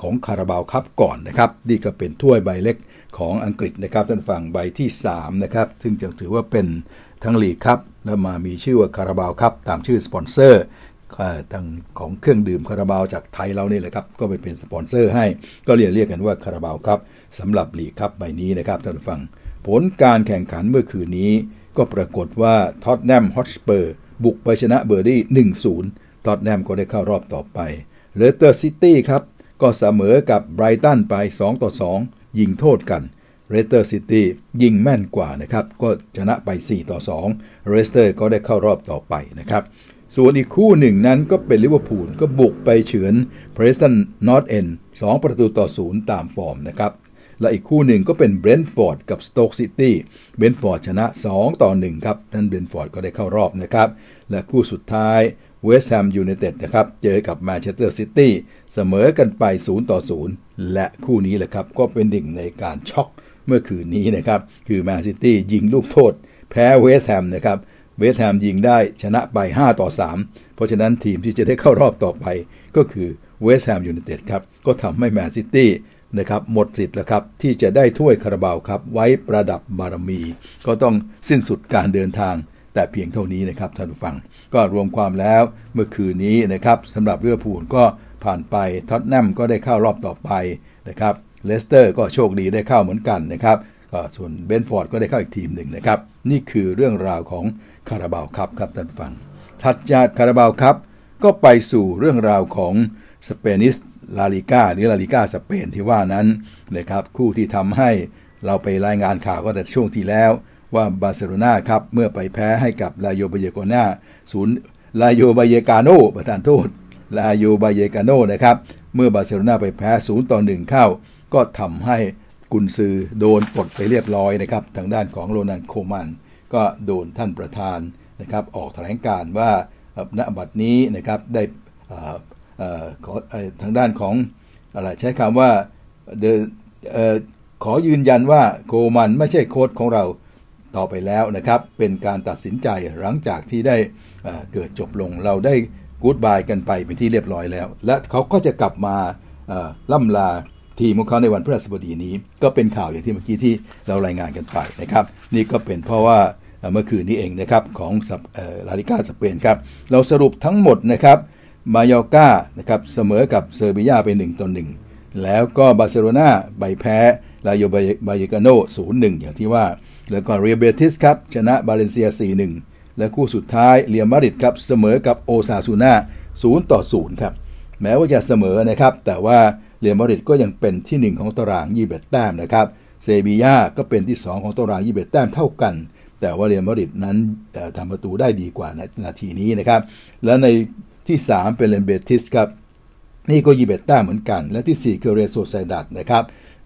ของคาราบาวคัพก่อนนะครับนี่ก็เป็นถ้วยใบเล็กของอังกฤษนะครับท่านฟังใบที่3นะครับซึ่งจะถือว่าเป็นทั้ง League Cup แล้วมามีชื่อว่าคาราบาวคัพตามชื่อสปอนเซอร์ทางของเครื่องดื่มคาราบาวจากไทยเรานี่แหละครับก็ไปเป็นสปอนเซอร์ให้ก็เรียกเรียกกันว่าคาราบาวคัพ สำหรับ League Cup ใบนี้นะครับท่านฟัง ผลการแข่งขันเมื่อคืนนี้ ก็ปรากฏว่าท็อตแนมฮอตสเปอร์บุกไปชนะเบิร์นลีย์1-0ท็อตแนมก็ได้เข้ารอบต่อไปเลสเตอร์ซิตี้ครับ ก็เสมอกับไบรตันไป 2-2 ยิงโทษกันเลสเตอร์ซิตี้ยิงแม่นกว่านะครับ ก็ชนะไป 4 ต่อ2เลสเตอร์ก็ได้เข้ารอบต่อไปนะครับ ส่วนอีกคู่หนึ่งนั้นก็เป็นลิเวอร์พูลก็บุกไปเฉือนเพรสตันนอร์ทเอนด์2ประตูต่อ 0 ตามฟอร์มนะครับ และอีกคู่หนึ่งก็เป็นเบรนท์ฟอร์ดกับสโต๊กซิตี้เบรนท์ฟอร์ดชนะ 2 ต่อ 1 ครับนั่นเบรนท์ฟอร์ดก็ได้เข้ารอบนะครับ และคู่สุดท้ายเวสต์แฮมยูไนเต็ดนะครับ เจอกับแมนเชสเตอร์ซิตี้เสมอกันไป 0 ต่อ 0 และคู่นี้แหละครับก็เป็นหนึ่งในการช็อกเมื่อคืนนี้นะครับ คือแมนซิตี้ยิงลูกโทษ แพ้เวสต์แฮมนะครับเวสต์แฮมยิงได้ชนะไป 5 ต่อ 3 เพราะฉะนั้นทีมที่จะได้เข้ารอบต่อไป ก็คือเวสต์แฮมยูไนเต็ดครับ ก็ทำให้แมนซิตี้ นะครับหมดสิทธิ์แล้วครับที่จะได้ถ้วยคาราบาวคัพ ไว้ประดับบารมี ก็ต้องสิ้นสุดการเดินทาง แต่เพียงเท่านี้นะครับท่านผู้ฟัง ก็รวมความแล้วเมื่อคืนนี้นะครับสำหรับลิเวอร์พูลก็ผ่านไปท็อตแนมก็ได้เข้ารอบต่อไปนะครับเลสเตอร์ก็โชคดีได้เข้าเหมือนกันนะครับก็ส่วนเบรนท์ฟอร์ดก็ได้เข้าอีกทีมหนึ่งนะครับ นี่คือเรื่องราวของคาราบาวคัพครับท่านฟัง ถัดจากคาราบาวคัพ ก็ไปสู่เรื่องราวของ Spanish ลาลิก้าหรือลาลิก้าสเปนที่ว่านั้นนะครับคู่ที่ทำให้เราไปรายงานข่าวก็แต่ช่วงที่แล้วว่าบาร์เซโลนาครับ เมื่อไปแพ้ให้กับราโยบาเยโกนาศูนย์ราโยบาเยกาโนประทานโทษราโยบาเยกาโนนะครับเมื่อบาร์เซโลนาไปแพ้ศูนย์ต่อหนึ่งเข้า ก็ทำให้กุนซือโดนปลดไปเรียบร้อยนะครับ ทางด้านของโรนันโคมัน ก็โดนท่านประธานนะครับ ออกแถลงการว่าณบัดนี้นะครับได้ ทางด้านของอะไรใช้คำว่าขอยืนยันว่าโคมันไม่ใช่โค้ดของเราต่อไปแล้วนะครับ เป็นการตัดสินใจหลังจากที่ได้เกิดจบลงเราได้กู๊ดบายกันไปเป็นที่เรียบร้อยแล้ว และเขาก็จะกลับมาล่ำลาทีมของเขาในวันพฤหัสบดีนี้ ก็เป็นข่าวอย่างที่เมื่อกี้ที่เรารายงานกันไปนะครับ นี่ก็เป็นเพราะว่าเมื่อคืนนี้เองนะครับของลาลิก้าสเปนครับเราสรุปทั้งหมดนะครับ มายอร์กานะครับเสมอกับเซอร์เบียไป1ต่อ1แล้วก็บาร์เซโลนาไปแพ้ราโยบาเยกาโน0-1 อย่างที่ว่า แล้วก็เรียลเบติสครับชนะบาเลนเซีย 4-1 และคู่สุดท้ายเรียลมาดริดครับเสมอกับโอซาซูน่า0ต่อ0ครับแม้ว่าจะเสมอนะครับ แต่ว่าเรียลมาดริดก็ยังเป็นที่ 1 ของตาราง21แต้มนะครับเซบียาก็เป็นที่ 2 ของตาราง21แต้มเท่ากัน แต่ว่าเรียลมาดริดนั้นทำประตูได้ดีกว่าในนาทีนี้นะครับ และใน ที่ 3 เป็นเรียลเบติสครับนี่ก็ยี่เอ็ดแต้มเหมือนกัน และที่ 4 คือเรียลโซเซียดาดนะครับ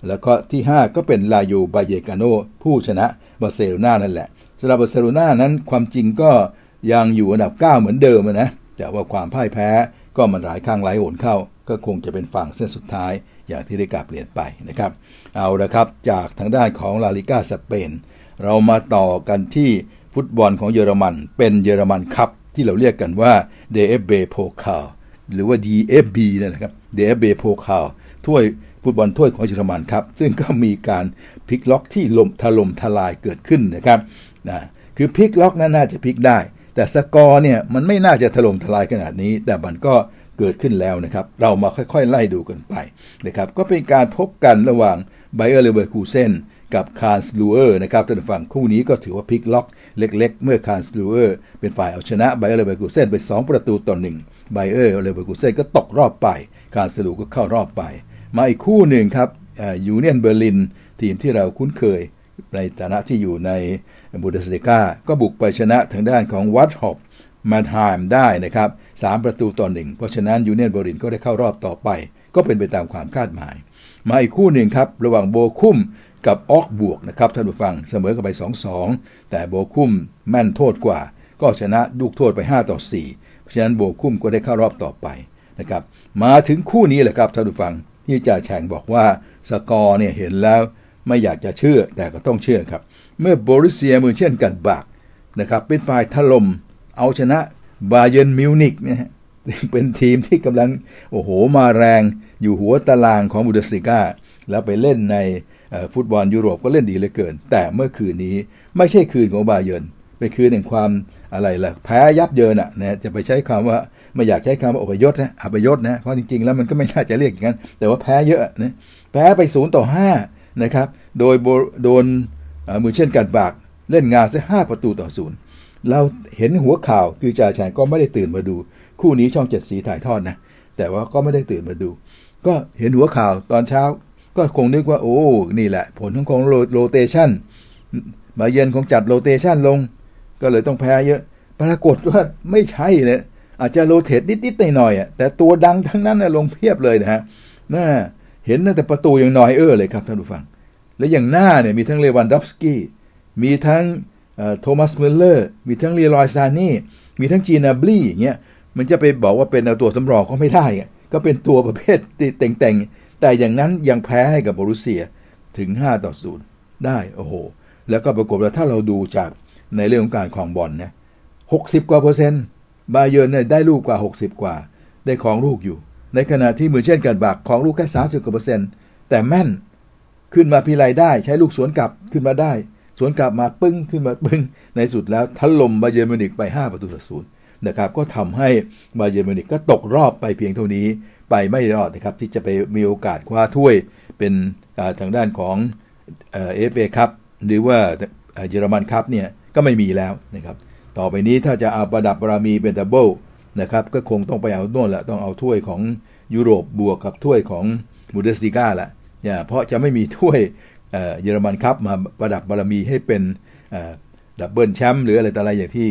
แล้วก็ที่ 5 ก็เป็นราโยบาเยกาโนผู้ชนะบาร์เซโลนานั่นแหละสำหรับบาร์เซโลนานั้นความจริงก็ยังอยู่อันดับ 9 เหมือนเดิมนะแต่ว่าความพ่ายแพ้ก็มันหลายครั้งหลายโหนเข้า ก็คงจะเป็นฝั่งเส้นสุดท้ายอย่างที่ได้กลับเรียนไปนะครับ เอาละครับ จากทางด้านของลาลิก้าสเปน เรามาต่อกันที่ฟุตบอลของเยอรมัน เป็นเยอรมันคัพ ที่เราเรียกกันว่า DFB Pokal หรือว่า DFB นั่นะครับ DFB Pokal ถ้วยฟุตบอลถ้วยของเยอรมันครับ ซึ่งก็มีการพลิกล็อกที่ลมถล่มทลายเกิดขึ้นนะครับนะคือพลิกล็อกนั้นน่าจะพลิกได้ แต่สกอร์เนี่ยมันไม่น่าจะถล่มทลายขนาดนี้ แต่มันก็เกิดขึ้นแล้วนะครับ เรามาค่อยๆ ไล่ดูกันไปนะครับ ก็เป็นการพบกันระหว่างไบเออร์เลเวอร์คูเซนกับคาร์สลูเออร์นะครับท่านฟังคู่นี้ก็ถือว่าพลิกล็อก เล็กๆ เมื่อคาร์สลูเออร์เป็นฝ่ายเอาชนะไบเออร์เลเวอร์คูเซนไป 2 ประตูต่อหนึ่งไบเออร์เลเวอร์คูเซนก็ตกรอบไป คาร์สลูก็เข้ารอบไป มาอีกคู่หนึ่งครับยูเนียนเบอร์ลินทีมที่เราคุ้นเคย ในฐานะที่อยู่ในบุนเดสลีกาก็บุกไปชนะทางด้านของวัลด์ฮอฟมันน์ไฮม์ได้นะครับ3ประตูต่อหนึ่งเพราะฉะนั้นยูเนียนเบอร์ลินก็ได้เข้ารอบต่อไป ก็เป็นไปตามความคาดหมาย มาอีกคู่หนึ่งครับ ระหว่างโบคุ้ม กับเอาก์สบวร์กนะครับท่านผู้ฟังเสมอกันไป 2-2 แต่โบคุ้มแม่นโทษกว่า ก็ชนะลูกโทษไป 5 ต่อ 4 เพราะฉะนั้นโบคุ้มก็ได้เข้ารอบต่อไปนะครับมาถึงคู่นี้แหละครับท่านผู้ฟังที่จ่าแฉ่งบอกว่าสกอร์เนี่ยเห็นแล้วไม่อยากจะเชื่อแต่ก็ต้องเชื่อครับ เมื่อโบรุสเซียมึนเช่นกลัดบัคนะครับเป็นฝ่ายถล่มเอาชนะบาเยิร์นมิวนิกเนี่ยเป็นทีมที่กำลังโอ้โหมาแรงอยู่หัวตารางของบุนเดสลีกาแล้วไปเล่นใน ฟุตบอลยุโรปก็เล่นดีเหลือเกิน แต่เมื่อคืนนี้ไม่ใช่คืนของบาเยิร์นเป็นคืนแห่งความอะไรล่ะแพ้ยับเยินอะนะจะไปใช้คำว่าไม่อยากใช้คำว่าอพยศนะอพยศนะเพราะจริงๆ แล้วมันก็ไม่น่าจะเรียกอย่างนั้น แต่ว่าแพ้เยอะนะแพ้ไปศูนย์ต่อห้านะครับโดยโดนมือเช่นกันบากเล่นงานซะห้าประตูต่อศูนย์เราเห็นหัวข่าวคือจ่าแฉนก็ไม่ได้ตื่นมาดู คู่นี้ช่องเจ็ดสีถ่ายทอดนะแต่ว่าก็ไม่ได้ตื่นมาดู ก็เห็นหัวข่าวตอนเช้า ก็คงนึกว่าโอ้นี่แหละ ผลของของrotation บาเยิร์นคงจัด rotation ลง ก็เลยต้องแพ้เยอะ ปรากฏว่าไม่ใช่เนี่ยอาจจะ rotate นิดๆหน่อยๆแต่ตัวดังทั้งนั้นนะลงเพียบเลยนะฮะน่ะเห็นตั้งแต่ประตูอย่างนอยเออร์เลยครับท่านผู้ฟัง และอย่างหน้าเนี่ยมีทั้งเลวันดอฟสกี้มีทั้งโทมัสมุลเลอร์ มีทั้งเรียลอยซานี่ มีทั้งกนาบรีอย่างเงี้ย มันจะไปบอกว่าเป็นตัวสำรองก็ไม่ได้ ก็เป็นตัวประเภทแต่ง แต่อย่างนั้นยังแพ้ให้กับโบรุสเซียถึง 5 ต่อ 0 ได้ โอ้โห แล้วก็ปรากฏว่าถ้าเราดูจากในเรื่องของการครองบอลนะหกสิบกว่าเปอร์เซ็นต์บาเยิร์นเนี่ยได้ลูกกว่า 60 กว่า ได้ครองลูกอยู่ ในขณะที่มึนเช่นกลัดบัคครองลูกแค่สามสิบกว่าเปอร์เซ็นต์แต่แม่นขึ้นมาทีไรได้ใช้ลูกสวนกลับขึ้นมาได้ สวนกลับมาปึ้งขึ้นมาปึ้งในที่สุดแล้วถล่มบาเยิร์นมิวนิกไป 5 ประตูต่อศูนย์ นะครับก็ทำให้บาเยิร์นมิวนิกก็ตกรอบไปเพียงเท่านี้ไปไม่รอดนะครับที่จะไปมีโอกาสคว้าถ้วยเป็นทางด้านของเอฟเอคัพหรือว่าเยอรมันคัพเนี่ยก็ไม่มีแล้วนะครับต่อไปนี้ถ้าจะเอาประดับบารมีเป็นดับเบิลนะครับก็คงต้องไปเอาโน่นแหละต้องเอาถ้วยของยุโรปบวกกับถ้วยของบุนเดสลีกาแหละเนี่ยเพราะจะไม่มีถ้วยเยอรมันคัพมาประดับบารมีให้เป็นดับเบิลแชมป์หรืออะไรต่ออะไรอย่างที่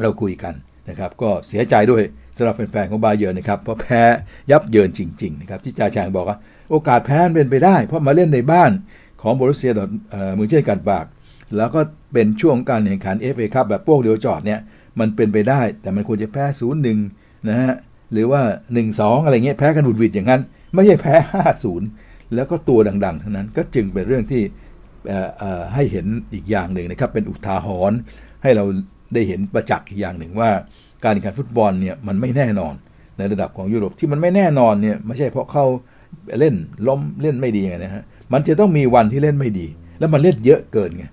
เราคุยกันนะครับ ก็เสียใจด้วยสำหรับแฟนๆของบาเยิร์นนะครับ เพราะแพ้ยับเยินจริงๆนะครับที่จ่าแฉ่งบอกว่า โอกาสแพ้เป็นไปได้ เพราะมาเล่นในบ้านของโบรุสเซียมึนเช่นกลัดบัค แล้วก็เป็นช่วงการแข่งขันเอฟเอคัพแบบพวกเดียวจอดเนี่ยมันเป็นไปได้ แต่มันควรจะแพ้ศูนย์หนึ่งนะฮะหรือว่า 1-2 อะไรเงี้ยแพ้กันหุดหวิดอย่างนั้น ไม่ใช่แพ้ 5-0 แล้วก็ตัวดังๆทั้งนั้นก็จึงเป็นเรื่องที่ให้เห็นอีกอย่างหนึ่งนะครับ เป็นอุทาหรณ์ให้เรา ได้เห็นประจักษ์อย่างหนึ่งว่า การแข่งขันฟุตบอลเนี่ยมันไม่แน่นอนในระดับของยุโรปที่มันไม่แน่นอนเนี่ยไม่ใช่เพราะเขาเล่นล้มเล่นไม่ดีไงนะฮะมันจะต้องมีวันที่เล่นไม่ดี แล้วมันเล่นเยอะเกินไง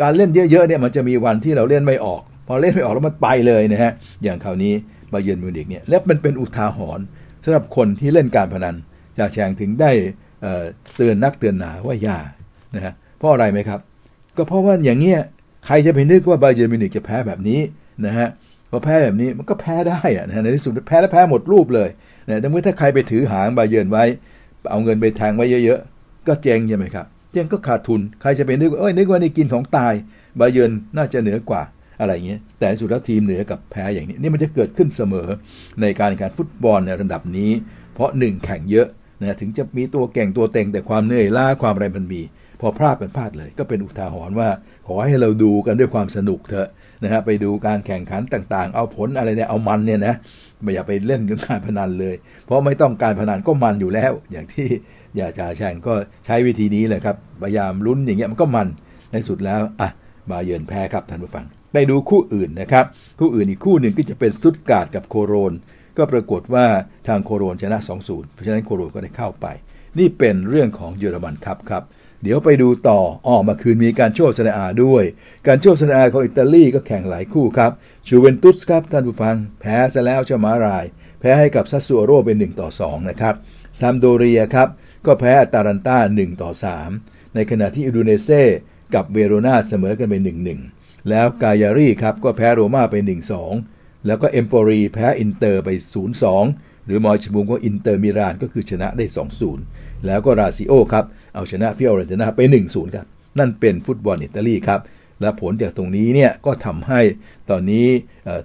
การเล่นเยอะๆเนี่ยมันจะมีวันที่เราเล่นไม่ออก พอเล่นไม่ออกแล้วมันไปเลยนะฮะอย่างคราวนี้บาเยิร์นมิวนิกเนี่ยและมันเป็นอุทาหรณ์สำหรับคนที่เล่นการพนันจากแชงถึงได้เตือนนักเตือนหนาว่าอย่านะฮะเพราะอะไรไหมครับ ก็เพราะว่าอย่างเงี้ย ใครจะไปนึกว่าบาเยิร์มิวนิกจะแพ้แบบนี้นะฮะพอแพ้แบบนี้มันก็แพ้ได้อะในที่สุดแพ้แล้วแพ้หมดรูปเลยนะแต่เมื่อถ้าใครไปถือหางบาเยิร์ไว้ เอาเงินไปแทงไว้เยอะๆ ก็เจ๊งใช่ไหมครับเจ๊งก็ขาดทุนใครจะไปนึกว่าเอ้ยนึกว่านี่กินของตายบาเยิร์น่าจะเหนือกว่าอะไรอย่างเงี้ยแต่ในสุดแล้วทีมเหนือกับแพ้อย่างนี้นี่มันจะเกิดขึ้นเสมอในการแข่งขันฟุตบอลในระดับนี้ เพราะหนึ่งแข่งเยอะนะถึงจะมีตัวเก่งตัวเต็งแต่ความเหนื่อยล้าความอะไรมันมี พอพลาดเป็นพลาดเลย ก็เป็นอุทาหรณ์ว่า ขอให้เราดูกันด้วยความสนุกเถอะนะฮะไปดูการแข่งขันต่างๆ เอาผลอะไรเนี่ยเอามันเนี่ยนะไม่อย่าไปเล่นกับการพนันเลย เพราะไม่ต้องการพนันก็มันอยู่แล้ว อย่างที่อย่าจ่าแชงก็ใช้วิธีนี้เลยครับพยายามลุ้นอย่างเงี้ยมันก็มันในสุดแล้วอะบาเยินแพ้ครับท่านผู้ฟังไปดูคู่อื่นนะครับ คู่อื่นอีกคู่หนึ่งก็จะเป็นสตุ๊ตการ์ตกับโคโลญจน์ ก็ปรากฏว่าทางโคโลญจน์ชนะ 2-0 เพราะฉะนั้นโคโลญจน์ก็ได้เข้าไป นี่เป็นเรื่องของเยอรมันครับครับ เดี๋ยวไปดูต่ออ๋อเมื่อคืนมีกัลโช่เซเรียอาด้วย กัลโช่เซเรียอาของอิตาลีก็แข่งหลายคู่ครับยูเวนตุสครับท่านผู้ฟัง แพ้ซะแล้วเจ้าม้าลาย แพ้ให้กับซัสซัวโรเป็น1ต่อ2นะครับซามพ์โดเรียครับก็แพ้อตาลันต้า1ต่อ3 ในขณะที่อูดิเนเซ่กับเวโรนาเสมอกันไป1-1 แล้วกายารีครับก็แพ้โรม่าไป 1-2 แล้วก็เอ็มโปลีแพ้อินเตอร์ไป 0-2 หรือมอยชบุงก็อินเตอร์มิลานก็คือชนะได้ 2-0 แล้วก็ลาซิโอครับ เอาชนะฟิออเรนตินาไป1-0ครับ นั่นเป็นฟุตบอลอิตาลีครับ และผลจากตรงนี้เนี่ยก็ทำให้ตอนนี้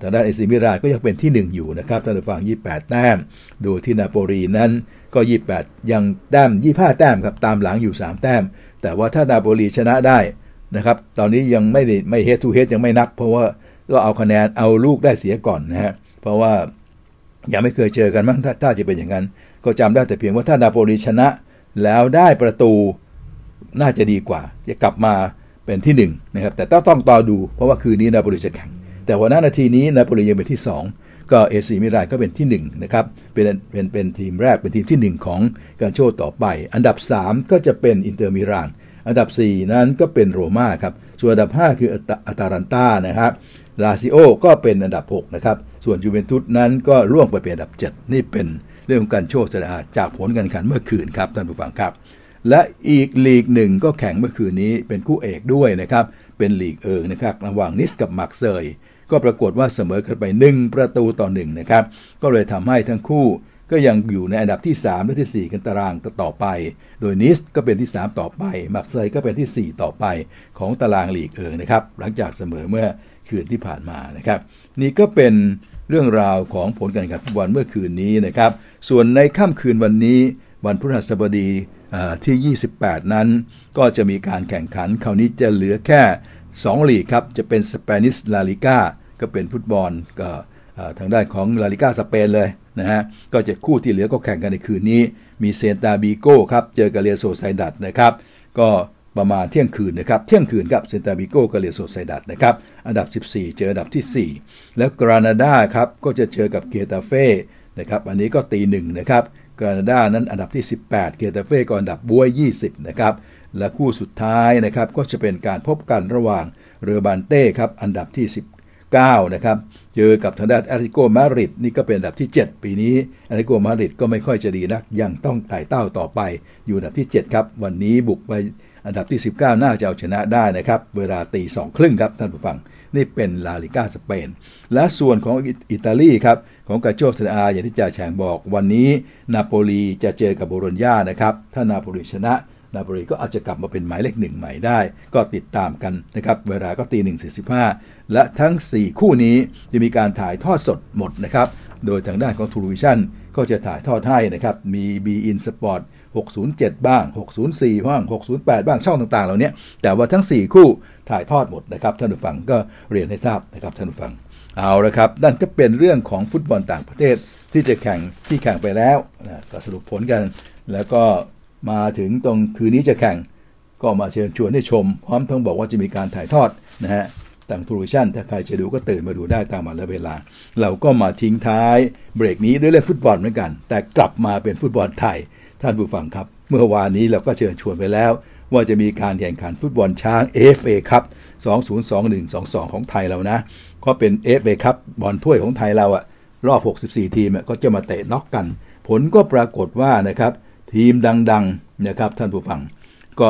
ทางด้านเอซีมิลานก็ยังเป็นที่ 1 อยู่นะครับท่านผู้ฟัง 28 แต้มโดยที่นาโปลีนั้นก็ 28 ยังแต้ม 25 แต้มครับตามหลังอยู่ 3 แต้ม แต่ว่าถ้านาโปลีชนะได้นะครับตอนนี้ยังไม่ได้ไม่เฮดทูเฮดยังไม่นับ เพราะว่าก็เอาคะแนนเอาลูกได้เสียก่อนนะฮะเพราะว่ายังไม่เคยเจอกันมั้งถ้าถ้าจะเป็นอย่างนั้น ก็จำได้แต่เพียงว่าถ้านาโปลีชนะ แล้วได้ประตูน่าจะดีกว่า จะกลับมาเป็นที่1นนะครับแต่ต้องต้องต่อดูเพราะว่าคืนนี้นาโปลีจะแข่งแต่วันนาทีนี้นาโปลียังเป็นที่ 2 ก็เอซีมิลานก็เป็นที่1นะครับเป็นเป็นเป็นทีมแรกเป็นทีมที่ 1 ของกัลโช่ต่อไป อันดับ 3 ก็จะเป็นอินเตอร์มิลานอันดับ 4 นั้นก็เป็นโรม่าครับส่วนอันดับ 5 คืออตาลันตานะครับลาซิโอก็เป็นอันดับ 6 นะครับ ส่วนยูเวนตุสนั้นก็ร่วงไปเป็นอันดับ 7 นี่เป็น เรื่องของกัลโช่เซเรียอาจากผลการแข่งขันเมื่อคืนครับท่านผู้ฟังครับ และอีกลีกหนึ่งก็แข่งเมื่อคืนนี้เป็นคู่เอกด้วยนะครับ เป็นลีกเอิงนะครับระหว่างนิสกับมักเซยก็ปรากฏว่าเสมอกันไป 1 ประตูต่อ1นะครับก็เลยทำให้ทั้งคู่ก็ยังอยู่ในอันดับที่ 3 และที่ 4 กันตารางต่อไป โดยนิสก็เป็นที่ 3 ต่อไป มักเซยก็เป็นที่ 4 ต่อไปของตารางลีกเอิงนะครับหลังจากเสมอเมื่อคืนที่ผ่านมานะครับ นี่ก็เป็นเรื่องราวของผลการแข่งขันฟุตบอลเมื่อคืนนี้นะครับ ส่วนในค่ำคืนวันนี้ วันพฤหัสบดีที่ 28 นั้น ก็จะมีการแข่งขัน คราวนี้จะเหลือแค่2ลีกครับ จะเป็นสเปนิสลาลิก้าก็เป็นฟุตบอลก็ทางด้านของลาลิก้าสเปนเลยนะฮะ ก็จะคู่ที่เหลือก็แข่งกันในคืนนี้ มีเซลต้าบีโก้ครับ เจอกะเรอัลโซเซียดาดนะครับ ก็ประมาณเที่ยงคืนนะครับ เที่ยงคืนครับเซลต้าบีโก้กับเรอัลโซเซียดาดนะครับ อันดับ 14 เจออันดับที่ 4 แล้วกรานาดาครับ ก็จะเจอกับเกตาเฟ่ นะครับอันนี้ก็ตีหนึ่งนะครับกรานาดานั้นอันดับที่ 18 เกตาเฟ่ก็อันดับบ๊วย20นะครับและคู่สุดท้ายนะครับก็จะเป็นการพบกันระหว่างเรือบานเต้ครับอันดับที่ 19นะครับเจอกับทางด้านแอตเลติโกมาดริดนี่ก็เป็นอันดับที่ 7 ปีนี้แอตเลติโกมาดริดก็ไม่ค่อยจะดีนักยังต้องไต่เต้าต่อไปอยู่อันดับที่ 7 ครับ วันนี้บุกไปอันดับที่ 19 น่าจะเอาชนะได้นะครับ เวลาตีสองครึ่งครับท่านผู้ฟัง นี่เป็นลาลิก้าสเปน และส่วนของอิตาลีครับ ของกาโจเซอาอย่างที่จ่าแฉงบอก วันนี้นาโปลีจะเจอกับโบโรญญานะครับ ถ้านาโปลีชนะนาโปลีก็อาจจะกลับมาเป็นหมายเลขหนึ่งใหม่ได้ ก็ติดตามกันนะครับ เวลาก็ตีหนึ่งสี่สิบห้าและทั้ง 4 คู่นี้จะมีการถ่ายทอดสดหมดนะครับ โดยทางด้านของทูวิชั่นก็จะถ่ายทอดให้นะครับ มี b in Sport 607 บ้าง 604 บ้าง 608 บ้าง ช่องต่าง ๆ เหล่านี้แต่ว่าทั้ง 4 คู่ถ่ายทอดหมดนะครับ ท่านผู้ฟังก็เรียนให้ทราบนะครับท่านผู้ฟัง เอาละครับ นั่นก็เป็นเรื่องของฟุตบอลต่างประเทศที่จะแข่งที่แข่งไปแล้วนะก็สรุปผลกัน แล้วก็มาถึงตรงคืนนี้จะแข่งก็มาเชิญชวนให้ชม พร้อมทั้งบอกว่าจะมีการถ่ายทอดนะฮะทางทูริชั่นถ้าใครจะดูก็ตื่นมาดูได้ตามวันและเวลา เราก็มาทิ้งท้ายเบรกนี้ด้วยเล่นฟุตบอลเหมือนกัน แต่กลับมาเป็นฟุตบอลไทย ท่านผู้ฟังครับ เมื่อวานนี้เราก็เชิญชวนไปแล้ว ว่าจะมีการแข่งขันฟุตบอลช้าง FA ครับ 2021-22 ของไทยเรานะ ก็เป็น FA ครับบอลถ้วยของไทยเราอะรอบ 64 ทีมก็จะมาเตะน็อกกัน ผลก็ปรากฏว่านะครับทีมดังๆนะครับท่านผู้ฟัง ก็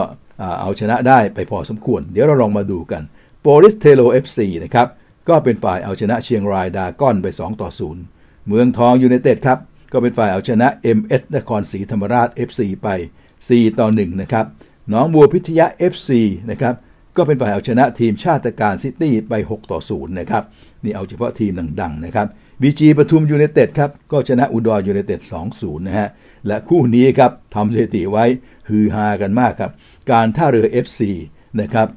เอาชนะได้ไปพอสมควร เดี๋ยวเราลองมาดูกันโปลิสเทโล FC นะครับก็เป็นฝ่ายเอาชนะเชียงรายดาก้อนไป 2 ต่อ 0 เมืองทองยูไนเต็ดครับก็เป็นฝ่ายเอาชนะ MS นครศรีธรรมราช FC ไป 4 ต่อ 1 นะครับหนองบัวพิชญ FC นะครับ ก็เป็นฝ่ายเอาชนะทีมชาติการซิตี้ไป 6 ต่อ 0 นะครับ นี่เอาเฉพาะทีมดังๆ นะครับบีจีปทุมยูไนเต็ดครับ ก็ชนะอุดรยูไนเต็ด 2-0 นะฮะ และคู่นี้ครับทำสถิติไว้ฮือฮากันมากครับ การท่าเรือ FC นะครับ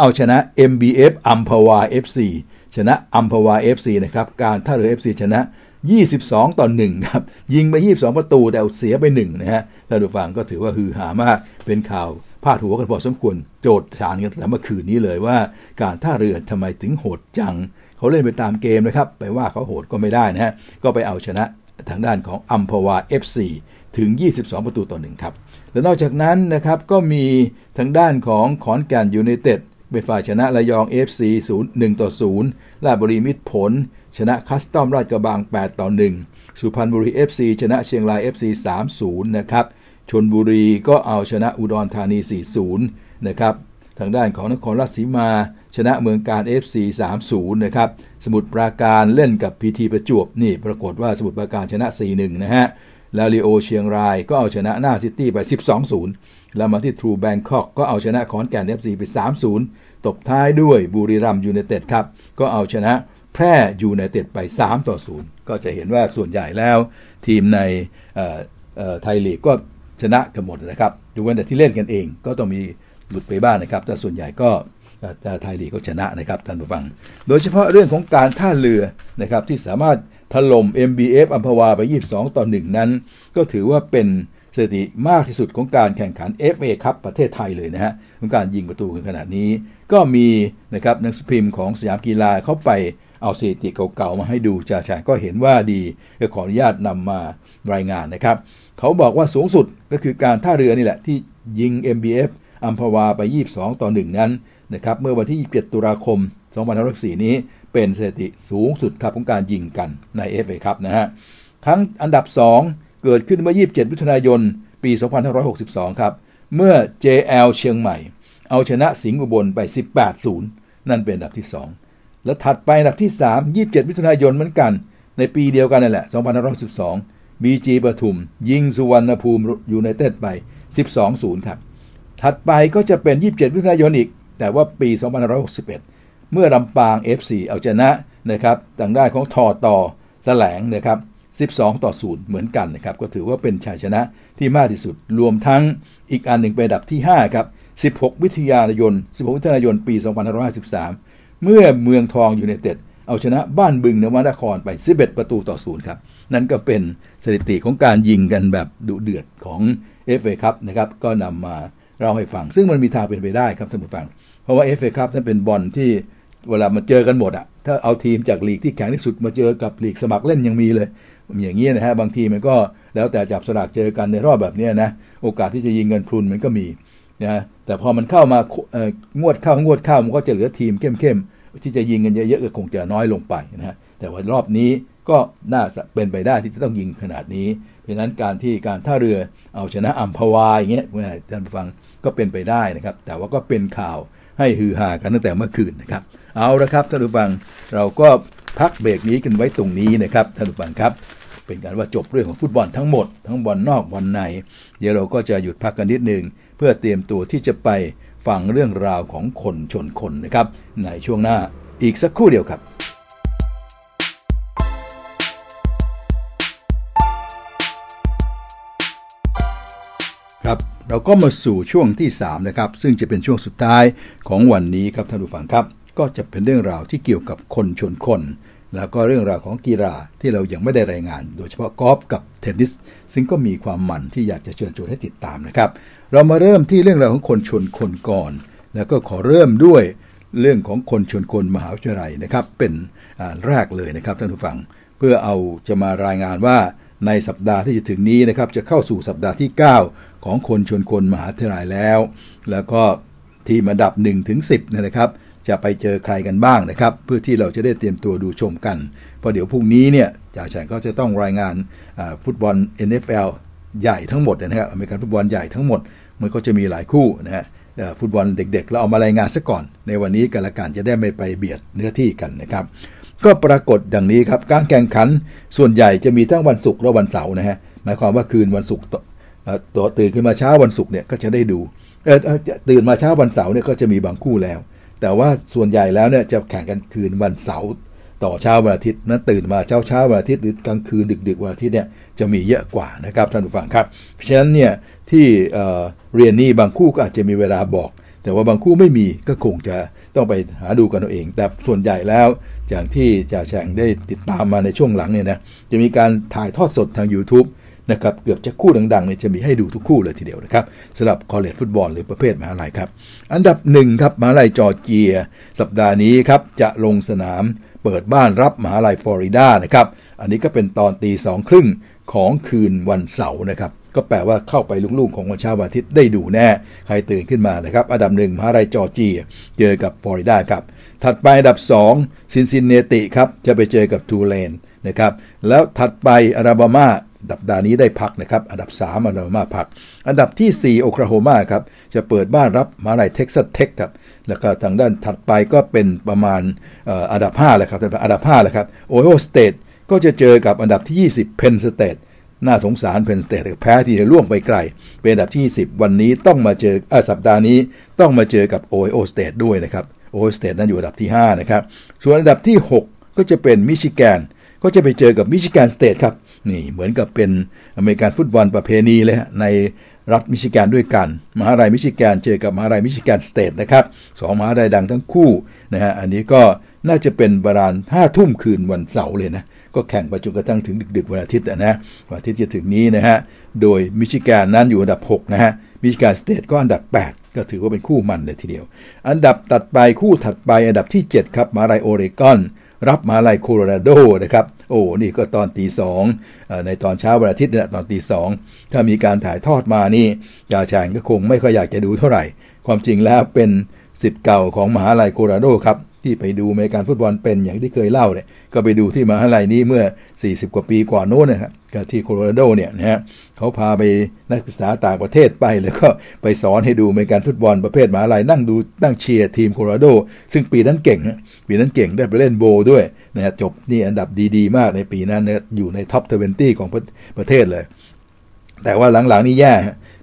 เอาชนะ MBF อัมพวา FC ชนะอัมพวา FC นะครับ การท่าเรือ FC ชนะ 22 ต่อ 1 ครับ ยิงไป 22 ประตูแต่เสียไป 1 นะฮะท่านผู้ฟังก็ถือว่าฮือฮามากเป็นข่าว พาดหัวกันพอสมควรโจทย์ฐานกันแต่เมื่อคืนนี้เลยว่า การท่าเรือทำไมถึงโหดจัง เขาเล่นไปตามเกมนะครับ ไปว่าเขาโหดก็ไม่ได้นะฮะ ก็ไปเอาชนะทางด้านของอัมพวา FC ถึง 22 ประตูต่อ1ครับ และนอกจากนั้นนะครับก็มีทางด้านของขอนแก่นยูไนเต็ดเป็นฝ่ายชนะระยอง FC 0 1ต่อ0ราชบุรีมิตรผล ชนะคัสตอมราชกระบัง 8 ต่อ 1 สุพรรณบุรี FC ชนะเชียงราย FC 3-0 นะครับ ชนบุรีก็เอาชนะอุดรธานี 4-0 นะครับทางด้านของนครราชสีมา ชนะเมืองการ FC 3-0 นะครับ สมุทรปราการเล่นกับพีทีประจวบนี่ปรากฏว่าสมุทรปราการชนะ 4-1 นะฮะลาลิโอเชียงรายก็เอาชนะน่านซิตี้ไป 12-0 แล้วมาที่ทรูแบงคอกก็เอาชนะขอนแก่น FC ไป 3-0 ตบท้ายด้วยบุรีรัมย์ยูไนเต็ดครับ ก็เอาชนะแพร่ยูไนเต็ดไป 3 ต่อ 0 ก็จะเห็นว่าส่วนใหญ่แล้ว ทีมในไทยลีกก็ ชนะกันหมดนะครับยกเว้นแต่ที่เล่นกันเอง ก็ต้องมีหลุดไปบ้างนะครับแต่ส่วนใหญ่ก็ไทยลีกก็ชนะนะครับท่านผู้ฟัง โดยเฉพาะเรื่องของการท่าเรือนะครับที่สามารถถล่ม MBF อัมพวาไป 22 ต่อ 1 นั้น ก็ถือว่าเป็นสถิติมากที่สุดของการแข่งขัน FA ครับประเทศไทยเลยนะฮะของการยิงประตูกันขนาดนี้ ก็มีนะครับหนังสือพิมพ์ของสยามกีฬาเข้าไปเอาสถิติเก่าๆมาให้ดูจ่าชาก็เห็นว่าดีก็ขออนุญาตนำมารายงานนะครับ เขาบอกว่าสูงสุดก็คือการท่าเรือนี่แหละที่ยิง MBF อัมพวาไป 22 ต่อ 1 นั้นนะครับเมื่อวันที่ 27 ตุลาคม 2564 นี้เป็นสถิติสูงสุดครับของการยิงกันใน FA ครับนะฮะครั้งอันดับ 2 เกิดขึ้นเมื่อ 27 มิถุนายน ปี 2562 ครับ เมื่อ JL เชียงใหม่ เอาชนะสิงห์อุบลไป 18-0 นั่นเป็นอันดับที่ 2 และถัดไปอันดับที่ 3 27 มิถุนายนเหมือนกัน ในปีเดียวกันนั่นแหละ 2512 BG ปทุม ยิงสุวรรณภูมิยูไนเต็ดไป 12-0 ครับ ถัดไปก็จะเป็น 27มิถุนายนอีก แต่ว่าปี 2561 เมื่อลำปาง FC เอาชนะนะครับทางด้านของทอต่อแสลงนะครับ12 ต่อ 0 เหมือนกันนะครับ ก็ถือว่าเป็นชัยชนะที่มากที่สุด รวมทั้งอีกอันหนึ่งอันดับที่ 5 ครับ 16 มิถุนายน 16 มิถุนายน ปี 2553 เมื่อเมืองทองยูไนเต็ด เอาชนะบ้านบึงนวนครไป 11 ประตูต่อ 0 ครับ นั่นก็เป็นสถิติของการยิงกันแบบดุเดือดของ FA ครับนะครับ ก็นำมาเล่าให้ฟัง ซึ่งมันมีทางเป็นไปได้ครับท่านผู้ฟัง เพราะว่า FA ครับนั่นเป็นบอลที่เวลามาเจอกันหมดอะถ้าเอาทีมจากลีกที่แข็งที่สุดมาเจอกับลีกสมัครเล่นยังมีเลยอย่างนี้นะฮะบางทีมันก็แล้วแต่จับสลากเจอกันในรอบแบบนี้นะโอกาสที่จะยิงเงินพรุนมันก็มีนะแต่พอมันเข้ามางวดเข้างวดเข้ามันก็จะเหลือทีมเข้มๆที่จะยิงกันเยอะๆก็คงจะน้อยลงไปนะฮะแต่ว่ารอบนี้ ก็น่าเป็นไปได้ที่จะต้องยิงขนาดนี้ เพราะฉะนั้นการที่การท่าเรือเอาชนะอัมพวาอย่างเงี้ยท่านผู้ฟังก็เป็นไปได้นะครับ แต่ว่าก็เป็นข่าวให้ฮือฮากันตั้งแต่เมื่อคืนนะครับ เอาละครับท่านผู้ฟังเราก็พักเบรกนี้กันไว้ตรงนี้นะครับท่านผู้ฟังครับเป็นการว่าจบเรื่องของฟุตบอลทั้งหมด ทั้งบอลนอกบอลใน เดี๋ยวเราก็จะหยุดพักกันนิดหนึ่งเพื่อเตรียมตัวที่จะไปฟังเรื่องราวของคนชนคนนะครับ ในช่วงหน้าอีกสักครู่เดียวครับ เราก็มาสู่ช่วงที่3นะครับซึ่งจะเป็นช่วงสุดท้ายของวันนี้ครับท่านผู้ฟังครับ ก็จะเป็นเรื่องราวที่เกี่ยวกับคนชนคน แล้วก็เรื่องราวของกีฬาที่เรายังไม่ได้รายงาน โดยเฉพาะกอล์ฟกับเทนนิส ซึ่งก็มีความมันที่อยากจะเชิญชวนให้ติดตามนะครับ เรามาเริ่มที่เรื่องราวของคนชนคนก่อน แล้วก็ขอเริ่มด้วยเรื่องของคนชนคนมหาวิทยาลัยนะครับเป็นแรกเลยนะครับท่านผู้ฟัง เพื่อเอาจะมารายงานว่าในสัปดาห์ที่จะถึงนี้นะครับจะเข้าสู่สัปดาห์ที่ 9 ของคนชนคนมหาวิทยาลัยแล้ว แล้วก็ทีมอันดับ1ถึง10นะครับ จะไปเจอใครกันบ้างนะครับ เพื่อที่เราจะได้เตรียมตัวดูชมกัน เพราะเดี๋ยวพรุ่งนี้เนี่ยจ่าแฉงก็จะต้องรายงานฟุตบอล NFL ใหญ่ทั้งหมดนะครับอเมริกันฟุตบอลใหญ่ทั้งหมด มันก็จะมีหลายคู่นะฮะฟุตบอลเด็กๆ เราเอามารายงานซะก่อน ในวันนี้กันละกันจะได้ไม่ไปเบียดเนื้อที่กันนะครับ ก็ปรากฏดังนี้ครับ การแข่งขันส่วนใหญ่จะมีทั้งวันศุกร์และวันเสาร์นะฮะหมายความว่าคืนวันศุกร์ ตัวตื่นขึ้นมาเช้าวันศุกร์เนี่ยก็จะได้ดูเออตื่นมาเช้าวันเสาร์เนี่ยก็จะมีบางคู่แล้ว แต่ว่าส่วนใหญ่แล้วเนี่ยจะแข่งกันคืนวันเสาร์ต่อเช้าวันอาทิตย์นั้นตื่นมาเช้าเช้าวันอาทิตย์หรือกลางคืนดึกดึกวันอาทิตย์เนี่ยจะมีเยอะกว่านะครับท่านผู้ฟังครับ เพราะฉะนั้นเนี่ยที่เรียนนี่บางคู่ก็อาจจะมีเวลาบอก แต่ว่าบางคู่ไม่มีก็คงจะต้องไปหาดูกันเอาเอง แต่ส่วนใหญ่แล้วอย่างที่จ่าแฉงได้ติดตามมาในช่วงหลังเนี่ยนะจะมีการถ่ายทอดสดทาง YouTube นะครับเกือบจะคู่ดังๆเนี่ยจะมีให้ดูทุกคู่เลยทีเดียวนะครับสำหรับคอเลจฟุตบอลหรือประเภทมหาลัยครับ อันดับหนึ่งครับมหาลัยจอร์เจีย สัปดาห์นี้ครับจะลงสนามเปิดบ้านรับมหาลัยฟลอริดานะครับอันนี้ก็เป็นตอนตีสองครึ่งของคืนวันเสาร์นะครับก็แปลว่าเข้าไปรุ่งๆของวันเช้าวันอาทิตย์ได้ดูแน่ ใครตื่นขึ้นมานะครับ อันดับหนึ่งมหาลัยจอร์เจียเจอกับฟลอริดาครับ ถัดไปอันดับ 2 ซินซินเนติครับ จะไปเจอกับทูเลนนะครับ แล้วถัดไปอลาบามา สัปดาห์นี้ได้พักนะครับ อันดับ 3อลาบามาพัก อันดับที่ 4 โอคลาโฮมาครับ จะเปิดบ้านรับมหาลัยเท็กซัสเทคครับ แล้วก็ทางด้านถัดไปก็เป็นประมาณอันดับ5แหละครับ อันดับ5แหละครับโอไฮโอสเตทก็จะเจอกับอันดับที่ 20 เพนสเตทน่าสงสารเพนสเตทแพ้ที่จะร่วงไปไกล เป็นอันดับที่10วันนี้ต้องมาเจอสัปดาห์นี้ต้องมาเจอกับโอไฮโอสเตทด้วยนะครับโอสเตทนั้นอยู่อันดับที่5นะครับส่วนอันดับที่ 6 ก็จะเป็นมิชิแกน ก็จะไปเจอกับมิชิแกนสเตทครับนี่เหมือนกับเป็นอเมริกันฟุตบอลประเพณีเลยฮะในรัฐมิชิแกนด้วยกัน มหาลัยมิชิแกนเจอกับมหาลัยมิชิแกนสเตทนะครับสองมหาลัยดังทั้งคู่นะฮะอันนี้ก็น่าจะเป็นประมาณห้าทุ่มคืนวันเสาร์เลยนะ ก็แข่งไปจนกระทั่งถึงดึก ๆ วันอาทิตย์นะวันอาทิตย์จะถึงนี้นะฮะโดยมิชิแกนนั้นอยู่อันดับ 6 นะฮะมิชิแกนสเตทก็อันดับ 8 ก็ถือว่าเป็นคู่มันเลยทีเดียว อันดับตัดไปคู่ถัดไปอันดับที่ 7 ครับมหาลัยโอเรกอน รับมาลายโคโลราโดนะครับ โอ้ นี่ก็ตอนตีสองในตอนเช้าวันอาทิตย์นะตอนตีสองถ้ามีการถ่ายทอดมานี่ยาชางก็คงไม่ค่อยอยากจะดูเท่าไหร่ ความจริงแล้วเป็นสิทธิ์เก่าของมหาลัยโคโลราโดครับ ที่ไปดูเมริกันฟุตบอลเป็นอย่างที่เคยเล่าเนี่ยก็ไปดูที่มหาลัยนี้เมื่อ 40 กว่าปีก่อนโน้นนะครับที่โคโลราโดเนี่ยนะฮะเขาพาไปนักศึกษาต่างประเทศไป แล้วก็ไปสอนให้ดูเมริกันฟุตบอลประเภทมหาลัยนั่งดูนั่งเชียร์ทีมโคโลราโด ซึ่งปีนั้นเก่งปีนั้นเก่งได้ไปเล่น bowl ด้วยนะฮะจบนี่อันดับดีๆ มากในปีนั้นนะอยู่ใน top twenty ของประเทศเลย แต่ว่าหลังๆนี่แย่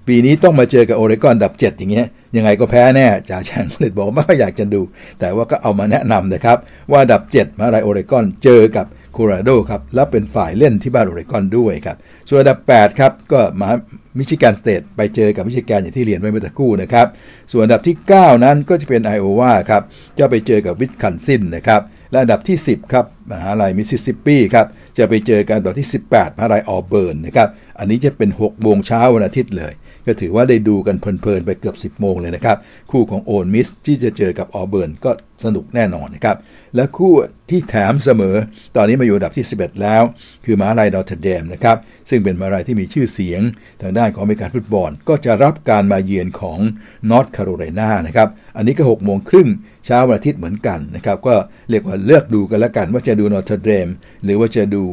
ปีนี้ต้องมาเจอกับโอเรกอนอันดับ 7 อย่างเงี้ยยังไงก็แพ้แน่จ่าแฉ่งเลยบอกไม่อยากจะดู แต่ว่าก็เอามาแนะนำนะครับ ว่าดับ 7 มหาลัยโอเรกอนเจอกับโคโลราโดครับแล้วเป็นฝ่ายเล่นที่บ้านโอเรกอนด้วยครับ ส่วนดับ 8 ครับ ก็มามิชิแกนสเตทไปเจอกับมิชิแกนอย่างที่เรียนไว้เมื่อสักครู่นะครับ ส่วนดับที่ 9 นั้นก็จะเป็นไอโอวาครับจะไปเจอกับวิสคอนซินนะครับและอันดับที่ 10 ครับ มหาลัยมิสซิสซิปปีครับ จะไปเจอกันอันดับที่ 18 มหาลัยออเบิร์นนะครับ อันนี้จะเป็น 6 โมงเช้าวันอาทิตย์เลย ก็ถือว่าได้ดูกันเพลินๆ ไปเกือบ 10 โมงเลยนะครับ คู่ของโอลมิสที่จะเจอกับออเบิร์นก็สนุกแน่นอนนะครับ และคู่ที่แถมเสมอ ตอนนี้มาอยู่อันดับที่ 11 แล้ว คือมหาลัยนอเทรอดามนะครับ ซึ่งเป็นมหาลัยที่มีชื่อเสียง ทางด้านของอเมริกันฟุตบอล ก็จะรับการมาเยือนของนอร์ทแคโรไลนานะครับ อันนี้ก็6โมงครึ่งเช้าวันอาทิตย์เหมือนกันนะครับ ก็เรียกว่าเลือกดูกันแล้วกัน ว่าจะดูนอเทรอดามหรือว่าจะดู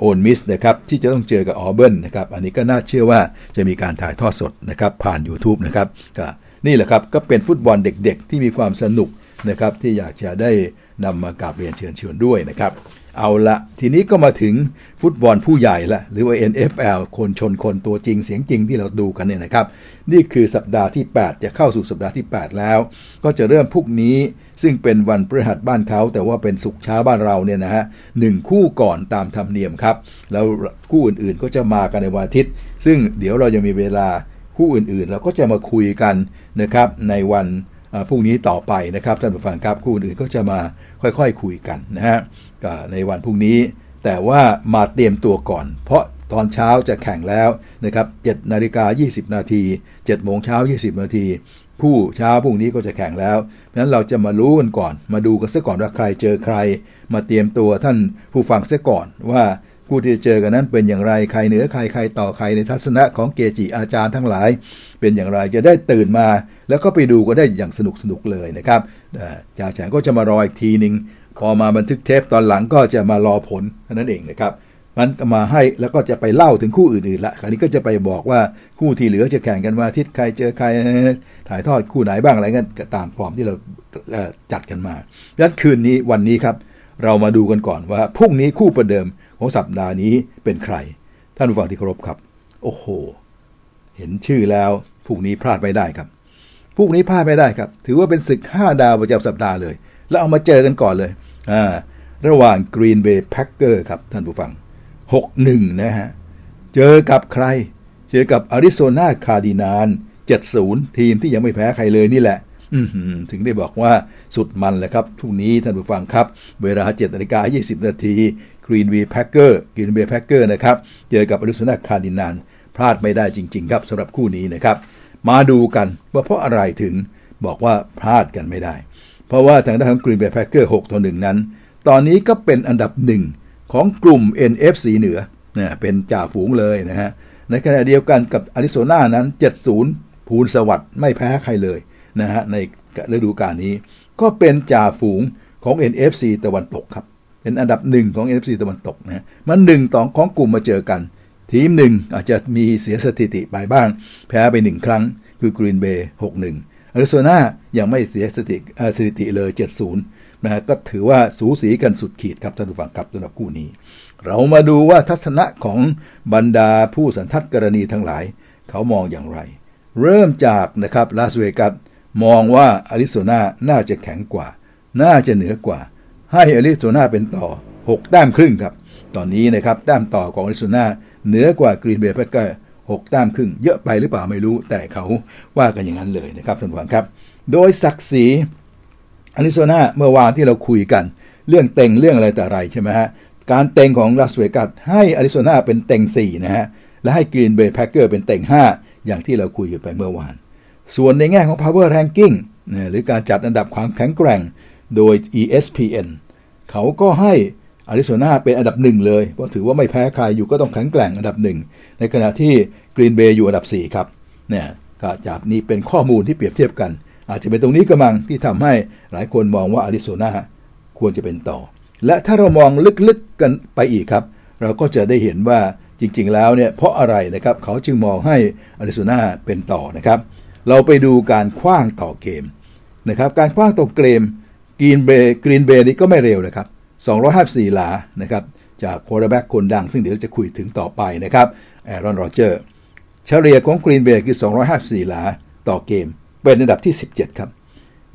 โอลมิสนะครับที่จะต้องเจอกับออเบิร์นนะครับอันนี้ก็น่าเชื่อว่าจะมีการถ่ายทอดสดนะครับผ่าน YouTube นะครับก็นี่แหละครับก็เป็นฟุตบอลเด็กๆ ที่มีความสนุกนะครับที่อยากจะได้นำมากราบเรียนเชิญชวนด้วยนะครับเอาละทีนี้ก็มาถึงฟุตบอลผู้ใหญ่ละหรือว่า NFL คนชนคนตัวจริงเสียงจริงที่เราดูกันเนี่ยนะครับ นี่คือสัปดาห์ที่ 8 จะเข้าสู่สัปดาห์ที่ 8 แล้ว ก็จะเริ่มพรุ่งนี้ ซึ่งเป็นวันพฤหัสบ้านเขา แต่ว่าเป็นสุกเช้าบ้านเราเนี่ยนะฮะหนึ่งคู่ก่อนตามธรรมเนียมครับ แล้วคู่อื่นๆก็จะมากันในวันอาทิตย์ ซึ่งเดี๋ยวเราจะมีเวลาคู่อื่นๆ เราก็จะมาคุยกันนะครับในวันพรุ่งนี้ต่อไปนะครับท่านผู้ฟังครับคู่อื่นก็จะมาค่อยๆคคุยกันนะฮะในวันพรุ่งนี้ แต่ว่ามาเตรียมตัวก่อน เพราะตอนเช้าจะแข่งแล้วนะครับ7นาฬิกา20 นาที7โมงเช้า 20 นาที คู่เช้าพรุ่งนี้ก็จะแข่งแล้วเพราะฉะนั้นเราจะมารู้กันก่อน มาดูกันซะก่อนว่าใครเจอใคร มาเตรียมตัวท่านผู้ฟังซะก่อนว่าคู่ที่จะเจอกันนั้นเป็นอย่างไรใครเหนือใครใครต่อใครในทัศนะของเกจิอาจารย์ทั้งหลาย เป็นอย่างไรจะได้ตื่นมา แล้วก็ไปดูก็ได้อย่างสนุกสนุกเลยนะครับจ่าแฉงก็จะมารออีกทีหนึ่งพอมาบันทึกเทปตอนหลังก็จะมารอผลเท่านั้นเองนะครับ มันมาให้แล้วก็จะไปเล่าถึงคู่อื่นๆละคราวนี้ก็จะไปบอกว่าคู่ที่เหลือจะแข่งกันว่าทิศใครเจอใครถ่ายทอดคู่ไหนบ้างอะไรกันตามฟอร์มที่เราจัดกันมาดังนั้นคืนนี้วันนี้ครับ เรามาดูกันก่อนว่าพรุ่งนี้คู่ประเดิมของสัปดาห์นี้เป็นใคร ท่านผู้ฟังที่เคารพครับ โอ้โห เห็นชื่อแล้วพรุ่งนี้พลาดไม่ได้ครับพรุ่งนี้พลาดไม่ได้ครับ ถือว่าเป็นศึก 5 ดาวประจำสัปดาห์เลย แล้วเอามาเจอกันก่อนเลยอ่าระหว่าง Green Bay Packer ครับท่านผู้ฟัง 6-1 นะฮะ เจอกับใคร เจอกับอาริโซนาคาร์ดินาน7-0 ทีมที่ยังไม่แพ้ใครเลยนี่แหละถึงได้บอกว่าสุดมันเลยครับทุกนี้ท่านผู้ฟังครับ เวลา7นาฬิกา20 นาทีกรีนเบย์แพ็กเกอร์กรีนเบย์แพ็กเกอร์นะครับ เจอกับอาริโซนาคาร์ดินัลพลาดไม่ได้จริง ๆ ครับสำหรับคู่นี้นะครับ มาดูกันว่าเพราะอะไรถึงบอกว่าพลาดกันไม่ได้ เพราะว่าทางด้านของกรีนเบย์แพ็กเกอร์6ต่อ1นั้น ตอนนี้ก็เป็นอันดับหนึ่ง ของกลุ่ม NFC เหนือนะเป็นจ่าฝูงเลยนะฮะ ในขณะเดียวกันกับอาริโซนานั้น 7-0 พูลสวัสดิ์ไม่แพ้ใครเลยนะฮะในฤดูกาลนี้ ก็เป็นจ่าฝูงของ NFC ตะวันตกครับ เป็นอันดับหนึ่งของ NFC ตะวันตกนะมันหนึ่งต่อของกลุ่มมาเจอกัน ทีมหนึ่งอาจจะมีเสียสถิติไปบ้าง แพ้ไปหนึ่งครั้ง คือกรีนเบย์หกหนึ่งอาริโซนายังไม่เสียสถิติสถิติเลย 70 นะฮะก็ถือว่าสูสีกันสุดขีดครับท่านผู้ฟังครับสำหรับคู่นี้ เรามาดูว่าทัศนะของบรรดาผู้สันทัดกรณีทั้งหลาย เขามองอย่างไร เริ่มจากนะครับลาสเวกัสมองว่าอาริโซนาน่าจะแข็งกว่า น่าจะเหนือกว่า ให้อาริโซนาเป็นต่อ 6 แต้มครึ่งครับ ตอนนี้นะครับแต้มต่อของอาริโซนาเหนือกว่ากรีนเบย์แพคเกอร์หกแต้มครึ่งเยอะไปหรือเปล่าไม่รู้แต่เขาว่ากันอย่างนั้นเลยนะครับท่านผู้ฟังครับ โดยศักดิ์ศรี อาริโซนาเมื่อวานที่เราคุยกัน เรื่องเต็งเรื่องอะไรแต่ไรใช่ไหมฮะ การเต็งของลาสเวกัสให้อาริโซนาเป็นเต็ง4นะฮะ และให้กรีนเบย์แพคเกอร์เป็นเต็ง 5 อย่างที่เราคุยกันไปเมื่อวาน ส่วนในแง่ของ power ranking นะหรือการจัดอันดับความแข็งแกร่งโดย ESPN เขาก็ให้อาริโซนาเป็นอันดับหนึ่งเลยเพราะถือว่าไม่แพ้ใครอยู่ก็ต้องแข็งแกร่งอันดับหนึ่งในขณะที่กรีนเบย์อยู่อันดับ4ครับเนี่ยจากนี้เป็นข้อมูลที่เปรียบเทียบกัน อาจจะเป็นตรงนี้กระมังที่ทำให้หลายคนมองว่าอาริโซนาควรจะเป็นต่อ และถ้าเรามองลึกๆกันไปอีกครับ เราก็จะได้เห็นว่าจริงๆแล้วเนี่ยเพราะอะไรนะครับเขาจึงมองให้อาริโซนาเป็นต่อนะครับ เราไปดูการขว้างต่อเกมนะครับการขว้างต่อเกมกรีนเบย์กรีนเบย์นี่ก็ไม่เลวนะครับ254 หลานะครับจากควอเตอร์แบ็กคนดัง ซึ่งเดี๋ยวจะคุยถึงต่อไปนะครับแอรอนร็อดเจอร์สเฉลี่ยของกรีนเบย์คือ 254 หลาต่อเกม เป็นอันดับที่ 17 ครับ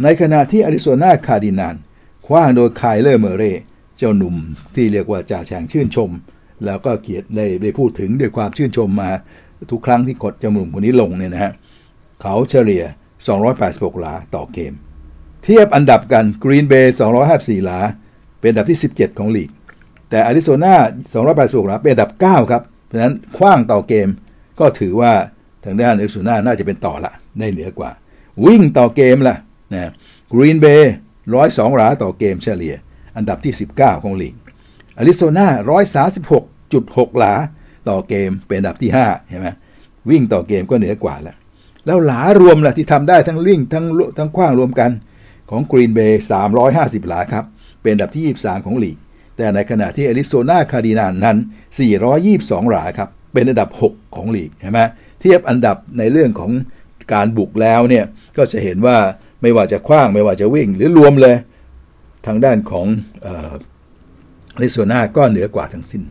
ในขณะที่อาริโซนาคาร์ดินัลขว้างโดยไคเลอร์เมอร์เรย์เจ้าหนุ่มที่เรียกว่าจ่าแฉ่งชื่นชม แล้วก็เกียรติได้ได้พูดถึงด้วยความชื่นชมมาทุกครั้งที่กดเจ้าหนุ่มคนนี้ลงเนี่ยนะฮะเขาเฉลี่ย 286 หลาต่อเกม เทียบอันดับกันกรีนเบย์254 หลา เป็นอันดับที่ 17 ของลีก แต่อาริโซนา286 หลา เป็นอันดับ 9 ครับ เพราะฉะนั้นขว้างต่อเกมก็ถือว่าทางด้านอาริโซนาน่าจะเป็นต่อละได้เหนือกว่า วิ่งต่อเกมล่ะนะกรีนเบย์ร้อยสองหลาต่อเกมเฉลี่ย อันดับที่ 19 ของลีกอาริโซนาร้อยสามสิบหกจุดหกหลาต่อเกมเป็นอันดับที่5เห็นไหมวิ่งต่อเกมก็เหนือกว่าแล้ว แล้วหลารวมล่ะที่ทำได้ทั้งวิ่งทั้งทั้งขว้างรวมกันของกรีนเบย์สามร้อยห้าสิบหลาครับ เป็นอันดับที่ 23 ของลีก แต่ในขณะที่อาริโซนาคาร์ดินัลนั้น 422 หลาครับ เป็นอันดับ 6 ของลีกเห็นไหมเทียบอันดับในเรื่องของการบุกแล้วเนี่ย ก็จะเห็นว่าไม่ว่าจะคว้างไม่ว่าจะวิ่ง หรือรวมเลยทางด้านของอาริโซนาก็เหนือกว่าทั้งสิ้น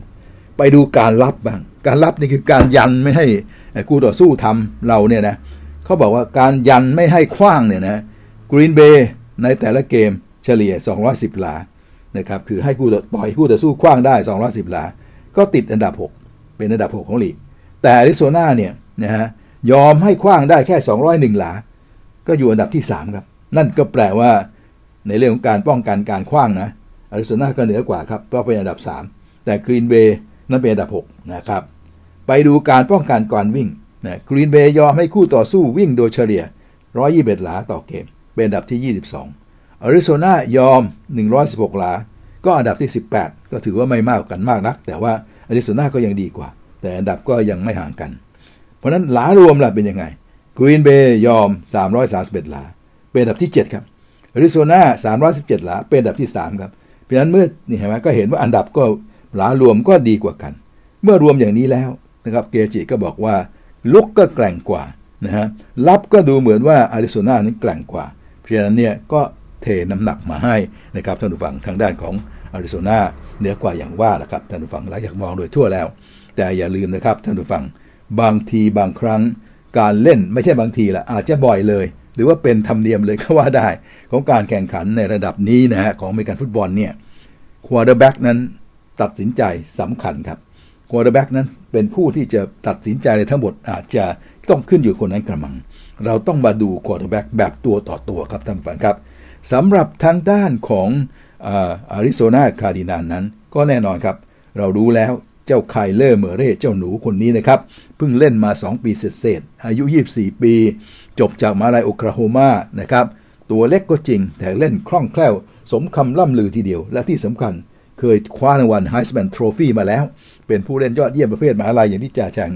ไปดูการรับบ้าง การรับนี่คือการยันไม่ให้คู่ต่อสู้ทำเราเนี่ยนะเขาบอกว่าการยันไม่ให้คว้างเนี่ยนะกรีนเบย์ในแต่ละเกมเฉลี่ย 210 หลานะครับคือให้คู่ปล่อยคู่ต่อสู้คว้างได้ 210 หลา ก็ติดอันดับ 6 เป็นอันดับ 6 ของลีกแต่อาริโซนาเนี่ยนะฮะยอมให้คว้างได้แค่ 201 หลา ก็อยู่อันดับที่ 3 ครับ นั่นก็แปลว่า ในเรื่องของการป้องกันการคว้างนะอาริโซนาก็เหนือกว่าครับเพราะเป็นอันดับ 3 แต่กรีนเบย์นั่นเป็นอันดับ 6 นะครับ ไปดูการป้องกันการวิ่งนะกรีนเบย์ยอมให้คู่ต่อสู้วิ่งโดยเฉลี่ย 121 หลาต่อเกม เป็นอันดับที่ 22อาริโซนายอม 116 หลา ก็อันดับที่ 18 ก็ถือว่าไม่มากกันมากนัก แต่ว่าอาริโซนาก็ยังดีกว่า แต่อันดับก็ยังไม่ห่างกัน เพราะนั้นหลารวมล่ะเป็นยังไง กรีนเบย์ยอม 331 หลา เป็นอันดับที่ 7 ครับอาริโซนา317 หลา เป็นอันดับที่ 3 ครับเพราะฉะนั้นเมื่อนี่เห็นไหมก็เห็นว่าอันดับก็หลารวมก็ดีกว่ากัน เมื่อรวมอย่างนี้แล้วนะครับเกจิก็บอกว่าลุกก็แกร่งกว่านะฮะรับก็ดูเหมือนว่าอาริโซนานั้นแกร่งกว่า เพราะฉะนั้นเนี่ยก็เทน้ำหนักมาให้นะครับท่านผู้ฟังทางด้านของอาริโซนาเหนือกว่าอย่างว่าแหละครับท่านผู้ฟังหลายจากมองโดยทั่วแล้ว แต่อย่าลืมนะครับท่านผู้ฟังบางทีบางครั้ง การเล่นไม่ใช่บางทีละอาจจะบ่อยเลย หรือว่าเป็นธรรมเนียมเลยก็ว่าได้ ของการแข่งขันในระดับนี้นะฮะของอเมริกันฟุตบอลเนี่ยควอเตอร์แบ็กนั้นตัดสินใจสำคัญครับควอเตอร์แบ็กนั้นเป็นผู้ที่จะตัดสินใจในทั้งหมดอาจจะต้องขึ้นอยู่คนนั้นกระมัง เราต้องมาดูควอเตอร์แบ็กแบบตัวต่อตัวครับท่านผู้ฟังครับสำหรับทางด้านของอาริโซนาคาร์ดินัลนั้น ก็แน่นอนครับ เรารู้แล้ว เจ้าไคเลอร์เมอร์เรย์เจ้าหนูคนนี้นะครับ เพิ่งเล่นมา 2 ปีเศษอายุ 24 ปี จบจากมหาลัยโอคลาโฮมานะครับ ตัวเล็กก็จริง แต่เล่นคล่องแคล่ว สมคำล่ำลือทีเดียว และที่สำคัญเคยคว้ารางวัล Heisman Trophy มาแล้ว เป็นผู้เล่นยอดเยี่ยมประเภทมหาลัยอย่างที่จ่าแฉ่ง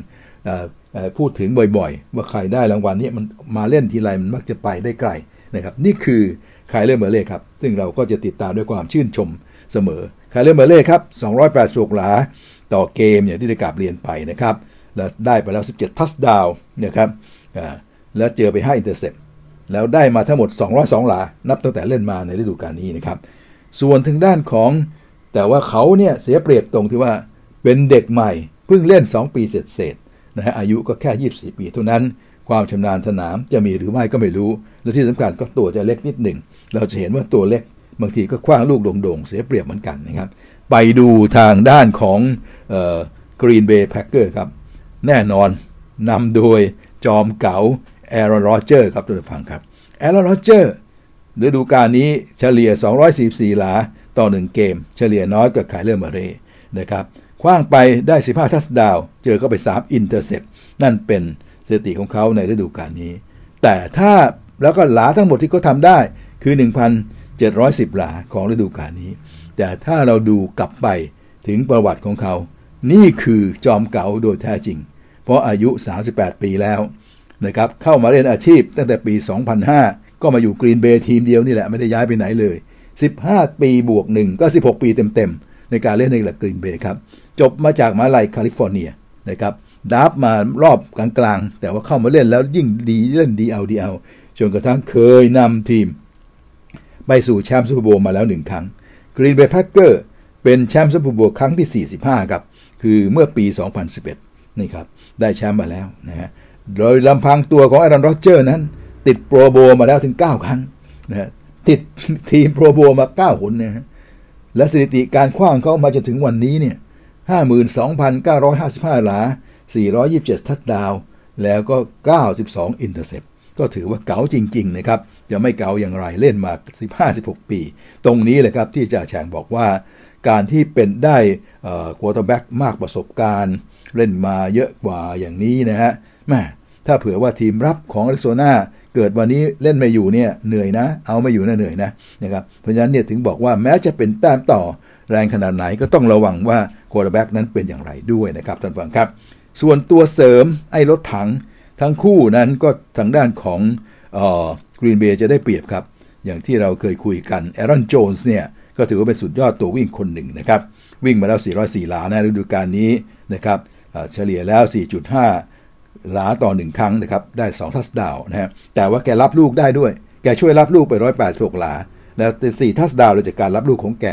พูดถึงบ่อยๆ ว่าใครได้รางวัลนี้มันมาเล่นทีไรมันมักจะไปได้ไกลนะครับ นี่คือไคเลอร์เมอร์เรย์ครับ ซึ่งเราก็จะติดตามด้วยความชื่นชมเสมอไคเลอร์เมอร์เรย์ครับ 286 หลา ต่อเกมอย่างที่ได้กราบเรียนไปนะครับแล้วได้ไปแล้ว 17 touchdownนะครับแล้วเจอไป5อินเตอร์เซปแล้วได้มาทั้งหมด 202 หลา นับตั้งแต่เล่นมาในฤดูกาลนี้นะครับ ส่วนทางด้านของแต่ว่าเขาเนี่ยเสียเปรียบตรงที่ว่าเป็นเด็กใหม่ เพิ่งเล่น 2 ปีเศษๆนะฮะอายุก็แค่ 24 ปีเท่านั้น ความชำนาญสนามจะมีหรือไม่ก็ไม่รู้ และที่สำคัญก็ตัวจะเล็กนิดหนึ่ง เราจะเห็นว่าตัวเล็กบางทีก็คว้างลูกโด่งๆเสียเปรียบเหมือนกันนะครับ ไปดูทางด้านของกรีนเบย์แพ็คเกอร์ครับ แน่นอนนำโดยจอมเก๋าแอรอนโรเจอร์ครับทุกท่านครับแอรอนโรเจอร์ฤดูกาลนี้เฉลี่ย 244 หลาต่อ 1 เกม เฉลี่ยน้อยกว่าไคเลอร์เมอร์เรย์นะครับขว้างไปได้ 15 touchdown เจอเข้าไป 3 intercept นั่นเป็นสถิติของเขาในฤดูกาลนี้ แต่ถ้าแล้วก็หลาทั้งหมดที่เขาทำได้คือ 1,710 หลาของฤดูกาลนี้ แต่ถ้าเราดูกลับไปถึงประวัติของเขา นี่คือจอมเก๋าโดยแท้จริง เพราะอายุ 38 ปีแล้วนะครับเข้ามาเล่นอาชีพตั้งแต่ปี 2005 ก็มาอยู่กรีนเบย์ทีมเดียวนี่แหละไม่ได้ย้ายไปไหนเลย 15 ปีบวกหนึ่งก็ 16 ปีเต็มๆ ในการเล่นในหลักกรีนเบย์ครับจบมาจากมหาลัยแคลิฟอร์เนียนะครับ draft มารอบกลางๆ แต่ว่าเข้ามาเล่นแล้วยิ่งดีเล่นดีเอาดีเอาจนกระทั่งเคยนำทีม ไปสู่แชมป์ Super Bowl มาแล้วหนึ่งครั้ง กรีนเบย์แพ็คเกอร์เป็นแชมป์ Super Bowl ครั้งที่ 45 ครับ คือเมื่อปี 2011 นี่ครับ ได้แชมป์มาแล้วนะฮะโดยลำพังตัวของแอรอนโรเจอร์นั้น ติด Pro Bowl มาแล้วถึง 9 ครั้งนะฮะติดทีม Pro Bowl มา 9 หนนะฮะและสถิติการขว้างเขามาจนถึงวันนี้เนี่ย52,955 หลา 427 ทัดดาว แล้วก็ 92 intercept ก็ถือว่าเก๋าจริง ๆ นะครับ จะไม่เก๋าอย่างไรเล่นมา 15-16 ปี ตรงนี้แหละครับที่จ่าแฉ่งบอกว่า การที่เป็นได้ quarterback มากประสบการณ์ เล่นมาเยอะกว่าอย่างนี้นะฮะแหมถ้าเผื่อว่าทีมรับของอาริโซนาเกิดวันนี้เล่นไม่อยู่เนี่ยเหนื่อยนะ เอาไม่อยู่นะเหนื่อยนะนะครับเพราะฉะนั้นเนี่ยถึงบอกว่าแม้จะเป็นแต้มต่อแรงขนาดไหนก็ต้องระวังว่าquarterback นั้นเป็นอย่างไรด้วยนะครับท่านฟังครับ ส่วนตัวเสริมไอ้รถถังทั้งคู่นั้นก็ทางด้านของ กรีนเบย์จะได้เปรียบครับ อย่างที่เราเคยคุยกันแอรอนโจนส์เนี่ยก็ถือว่าเป็นสุดยอดตัววิ่งคนหนึ่งนะครับ วิ่งมาแล้ว 404 หลาในฤดูกาลนี้นะครับเฉลี่ยแล้ว 4.5 หลาต่อ 1 ครั้งนะครับ ได้ 2 touchdown นะฮะแต่ว่าแกรับลูกได้ด้วย แกช่วยรับลูกไป 186 หลา แล้วแต่4ทัสดาวเลยจากการรับลูกของแก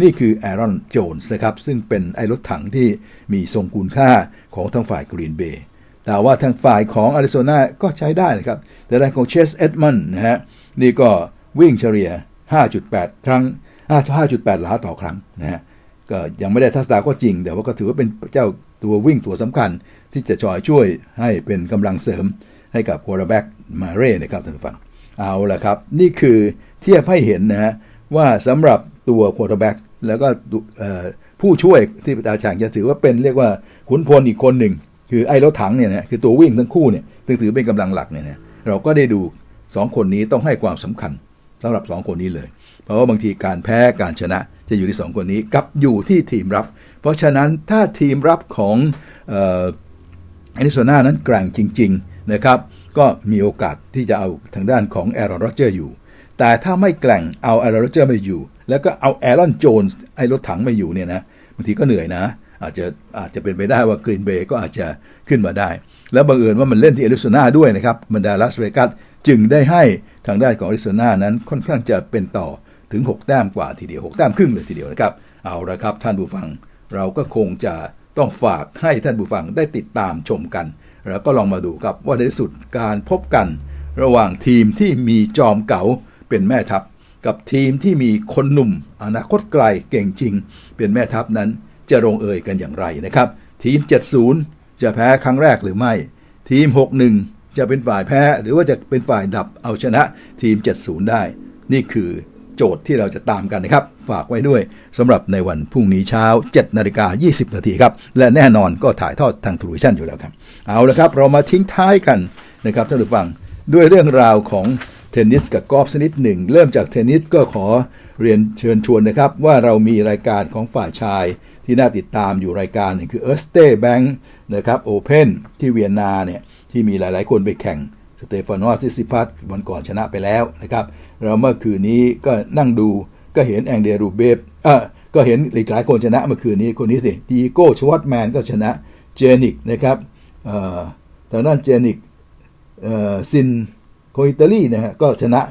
นี่คือแอรอนโจนส์นะครับ ซึ่งเป็นไอ้รถถังที่มีทรงคุณค่าของทางฝ่ายกรีนเบย์ แต่ว่าทางฝ่ายของอาริโซนาก็ใช้ได้นะครับ แต่ด้านของเชสเอ็ดมันนะฮะนี่ก็วิ่งเฉลี่ย 5.8 ครั้ง 5.8 หลาต่อครั้งนะฮะก็ยังไม่ได้ทัสดาก็จริง แต่ว่าก็ถือว่าเป็นเจ้าตัววิ่งตัวสำคัญ ที่จะช่วยช่วยให้เป็นกำลังเสริมให้กับ quarterback เมอร์เรย์นะครับท่านผู้ฟังเอาละครับ นี่คือเทียบให้เห็นนะฮะว่าสำหรับตัว quarterback แล้วก็ผู้ช่วยที่จ่าแฉ่งจะถือว่าเป็นเรียกว่าขุนพลอีกคนหนึ่ง คือไอ้รถถังเนี่ยนะคือตัววิ่งทั้งคู่เนี่ยถือเป็นกำลังหลักเนี่ยนะเราก็ได้ดู 2 คนนี้ต้องให้ความสำคัญสำหรับ 2 คนนี้เลย เพราะว่าบางทีการแพ้การชนะจะอยู่ที่ 2 คนนี้กับอยู่ที่ทีมรับ เพราะฉะนั้นถ้าทีมรับของแอริโซนานั้นแกร่งจริง ๆนะครับก็มีโอกาสที่จะเอาทางด้านของแอรอนโรเจอร์อยู่ แต่ถ้าไม่แกร่งเอาแอรอนโรเจอร์ไม่อยู่ แล้วก็เอาแอรอนโจนส์ไอ้รถถังไม่อยู่เนี่ยนะบางทีก็เหนื่อยนะ อาจจะอาจจะเป็นไปได้ว่ากรีนเบย์ก็อาจจะขึ้นมาได้ แล้วบังเอิญว่ามันเล่นที่แอริโซนาด้วยนะครับบรรดาลาสเวกัสจึงได้ให้ทางด้านของแอริโซนานั้นค่อนข้างจะเป็นต่อถึง 6 แต้มกว่าทีเดียว 6 แต้มครึ่งเลยทีเดียวนะครับ เอาละครับท่านผู้ฟังเราก็คงจะต้องฝากให้ท่านผู้ฟังได้ติดตามชมกัน แล้วก็ลองมาดูครับว่าในที่สุดการพบกัน ระหว่างทีมที่มีจอมเก๋าเป็นแม่ทัพ กับทีมที่มีคนหนุ่ม อนาคตไกลเก่งจริง เป็นแม่ทัพนั้น จะลงเอยกันอย่างไรนะครับ ทีม 70 จะแพ้ครั้งแรกหรือไม่ ทีม 61 จะเป็นฝ่ายแพ้หรือว่าจะเป็นฝ่ายดับเอาชนะทีม 70 ได้ นี่คือโจทย์ที่เราจะตามกันนะครับ ฝากไว้ด้วยสำหรับในวันพรุ่งนี้เช้า 7นาฬิกา20 นาทีครับ และแน่นอนก็ถ่ายทอดทาง TrueVisions อยู่แล้วครับ เอาละครับ เรามาทิ้งท้ายกันนะครับท่านผู้ฟังด้วยเรื่องราวของเทนนิสกับกอล์ฟนิดหนึ่ง เริ่มจากเทนนิสก็ขอเรียนเชิญชวนนะครับ ว่าเรามีรายการของฝ่ายชาย ที่น่าติดตามอยู่รายการหนึ่งคือ Erste Bank นะครับ Open ที่เวียนนาเนี่ยที่มีหลายๆคนไปแข่งสเตฟานอสซิตซิปาสวันก่อนชนะไปแล้วนะครับเราเมื่อคืนนี้ก็นั่งดูก็เห็นอังเดรรูเบลฟเออก็เห็นอีกหลายคนชนะเมื่อคืนนี้คนนี้สิดิเอโก้ชวาร์ตซ์แมนก็ชนะเจนิกนะครับทางด้านเจนิกซินเนอร์ของอิตาลีนะฮะก็ชนะ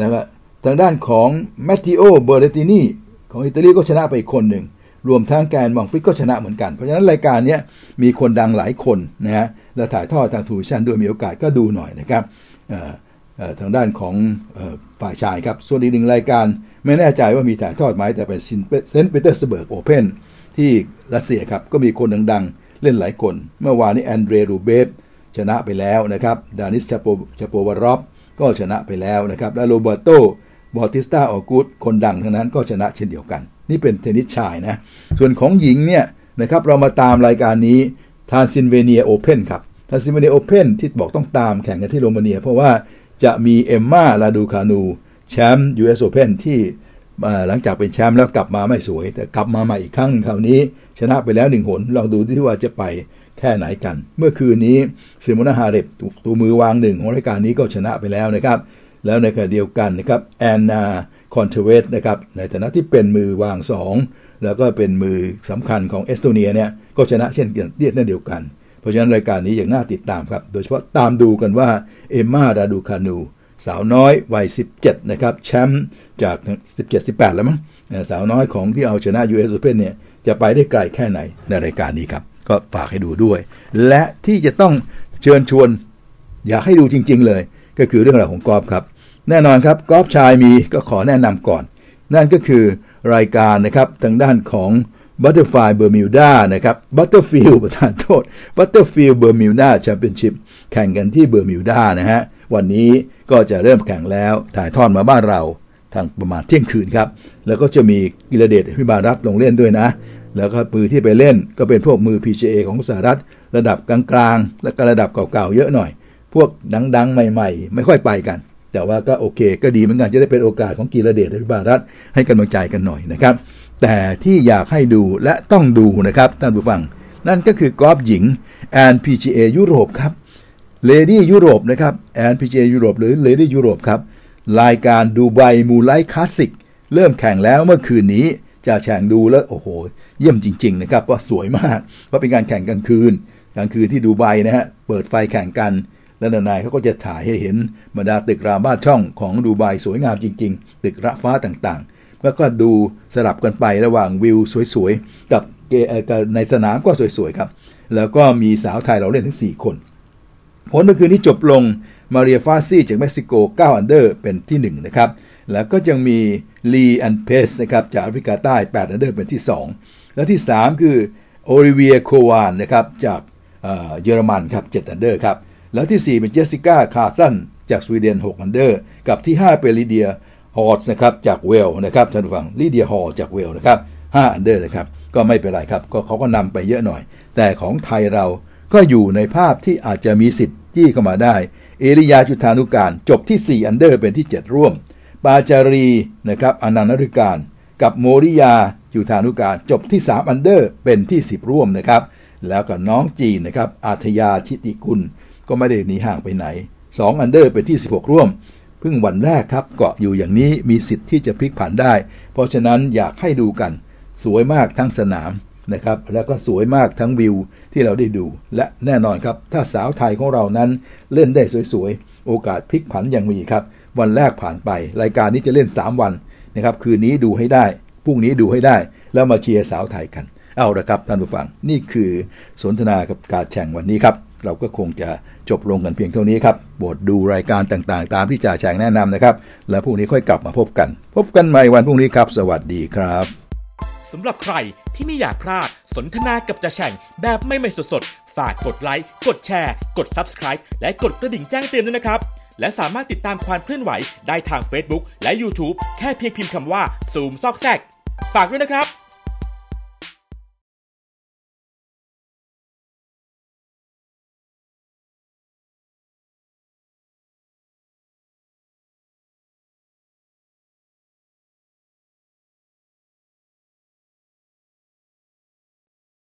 นะครับทางด้านของแมตเตโอเบอร์เรตตินีของอิตาลีก็ชนะไปอีกคนหนึ่ง รวมทั้งกาเอลมงฟิลส์ก็ชนะเหมือนกัน เพราะฉะนั้นรายการนี้มีคนดังหลายคนนะฮะและถ่ายทอดทาง TrueVisions ด้วยมีโอกาสก็ดูหน่อยนะครับทางด้านของฝ่ายชายครับ ส่วนอีกหนึ่งรายการไม่แน่ใจว่ามีถ่ายทอดไหมแต่เป็นเซนต์ปีเตอร์สเบิร์ก Open ที่รัสเซียครับ ก็มีคนดังๆ เล่นหลายคน เมื่อวานนี้แอนเดรรูเบลฟชนะไปแล้วนะครับเดนิสชาโปชาโปวาลอฟก็ชนะไปแล้วนะครับและโรแบร์โตเบาติสตาอากุตคนดังทั้งนั้นก็ชนะเช่นเดียวกัน นี่เป็นเทนนิสชายนะ ส่วนของหญิงเนี่ยนะครับเรามาตามรายการนี้ทรานซิลเวเนีย Open ครับทรานซิลเวเนีย Open ที่บอกต้องตามแข่งกันที่โรมาเนีย เพราะว่าจะมีเอมมาราดูคานูแชมป์ US Open ที่หลังจากเป็นแชมป์แล้วกลับมาไม่สวย แต่กลับมาใหม่อีกครั้งคราวนี้ ชนะไปแล้วหนึ่งหนลองดูที่ว่าจะไปแค่ไหนกัน เมื่อคืนนี้ซิโมนาฮาเลปตัวมือวางหนึ่งของรายการนี้ก็ชนะไปแล้วนะครับ แล้วในขณะเดียวกันนะครับแอนเนต คอนทาเวตนะครับในฐานะที่เป็นมือวาง 2 แล้วก็เป็นมือสำคัญของเอสโตเนียเนี่ยก็ชนะเช่นกันเดียวกัน เพราะฉะนั้นรายการนี้อย่างน่าติดตามครับ โดยเฉพาะตามดูกันว่าเอมมาราดูคานู สาวน้อยวัย 17 นะครับแชมป์จาก 17 18 แล้วมั้งสาวน้อยของที่เอาชนะ US Open เนี่ยจะไปได้ไกลแค่ไหนในรายการนี้ครับ ก็ฝากให้ดูด้วย และที่จะต้องเชิญชวนอยากให้ดูจริง ๆ เลย ก็คือเรื่องราวของกอล์ฟครับ แน่นอนครับกอล์ฟชายมีก็ขอแนะนำก่อน นั่นก็คือรายการนะครับทางด้านของ Butterfly Bermuda นะครับ Butterfield ประธานโทษ Butterfield Bermuda Championship แข่งกันที่เบอร์มิวดานะฮะ วันนี้ก็จะเริ่มแข่งแล้ว ถ่ายทอดมาบ้านเราทางประมาณเที่ยงคืนครับ แล้วก็จะมีกิรเดชพิบารัฐลงเล่นด้วยนะ แล้วก็มือที่ไปเล่นก็เป็นพวกมือ PGA ของสหรัฐ ระดับกลางๆ และก็ระดับเก่าๆ เยอะหน่อย พวกดังๆ ใหม่ ๆ ไม่ค่อยไปกัน แต่ว่าก็โอเค ก็ดีเหมือนกันจะได้เป็นโอกาสของกีฬาเดชและพิบารัฐให้กำลังใจกันหน่อยนะครับ แต่ที่อยากให้ดูและต้องดูนะครับท่านผู้ฟัง นั่นก็คือกอล์ฟหญิงแอน PGA ยุโรปครับเลดี้ยุโรปนะครับแอน PGA ยุโรปหรือเลดี้ยุโรปครับรายการดูไบมูไลท์คลาสสิกเริ่มแข่งแล้วเมื่อคืนนี้จะแข่งดูแล้วโอ้โห เยี่ยมจริง ๆ นะครับว่าสวยมากเพราเป็นการแข่งกลางคืนกลางคืนที่ดูไบนะฮะเปิดไฟแข่งกัน แล้วนายเขาก็จะถ่ายให้เห็นบรรดาตึกรามบ้านช่องของดูไบสวยงามจริง ๆ ตึกระฟ้าต่างๆ แล้วก็ดูสลับกันไประหว่างวิวสวยๆ กับในสนามก็สวยๆครับ แล้วก็มีสาวไทยเราเล่นทั้ง4 คน ผลเมื่อคืนนี้จบลงมาเรียฟาซี่จากเม็กซิโก 9 อันเดอร์เป็นที่ 1 นะครับ แล้วก็ยังมีลีอันเพสนะครับจากแอฟริกาใต้ 8 อันเดอร์เป็นที่ 2 แล้วที่ 3 คือโอลิเวียโควานนะครับจากเยอรมันครับ7อันเดอร์ครับ แล้วที่ 4 เป็นเจสสิก้าคาร์ลส์สันจากสวีเดน6อันเดอร์ กับที่ 5 เป็นลิเดียฮอลล์นะครับจากเวลส์นะครับท่านผู้ฟังลิเดียฮอลล์จากเวลส์นะครับ5อันเดอร์นะครับก็ไม่เป็นไรครับก็เขาก็นำไปเยอะหน่อย แต่ของไทยเราก็อยู่ในภาพที่อาจจะมีสิทธิ์จี้เข้ามาได้ เอรียาจุฑานุกาลจบที่ 4 อันเดอร์เป็นที่ 7 ร่วม ปาจรีย์นะครับอนันต์นฤการ กับโมรียาจุฑานุกาลจบที่ 3 อันเดอร์เป็นที่ 10 ร่วมนะครับแล้วก็น้องจีนนะครับอาฒยาฐิติกุล ก็ไม่ได้หนีห่างไปไหน 2 อันเดอร์เป็นที่ 16 ร่วม เพิ่งวันแรกครับเกาะอยู่อย่างนี้มีสิทธิ์ที่จะพลิกผันได้ เพราะฉะนั้นอยากให้ดูกัน สวยมากทั้งสนามนะครับแล้วก็สวยมากทั้งวิวที่เราได้ดู และแน่นอนครับถ้าสาวไทยของเรานั้นเล่นได้สวยๆ โอกาสพลิกผันยังมีครับ วันแรกผ่านไป รายการนี้จะเล่น 3 วันนะครับคืนนี้ดูให้ได้พรุ่งนี้ดูให้ได้ แล้วมาเชียร์สาวไทยกัน เอาละครับท่านผู้ฟังนี่คือสนทนากับการแข่งวันนี้ครับ เราก็คงจะจบลงกันเพียงเท่านี้ครับโปรดดูรายการต่างๆ ตามที่จ่าแฉงแนะนำนะครับ แล้วพรุ่งนี้ค่อยกลับมาพบกัน พบกันใหม่วันพรุ่งนี้ครับ สวัสดีครับ
สำหรับใครที่ไม่อยากพลาดสนทนากับจ่าแฉ่งแบบไม่ไม่สดๆ ฝากกดไลค์ กดแชร์ กด Subscribe และกดกระดิ่งแจ้งเตือนด้วยนะครับ และสามารถติดตามความเคลื่อนไหวได้ทาง Facebook และ YouTube แค่เพียงพิมพ์คำว่าซูมซอกแซก ฝากด้วยนะครับ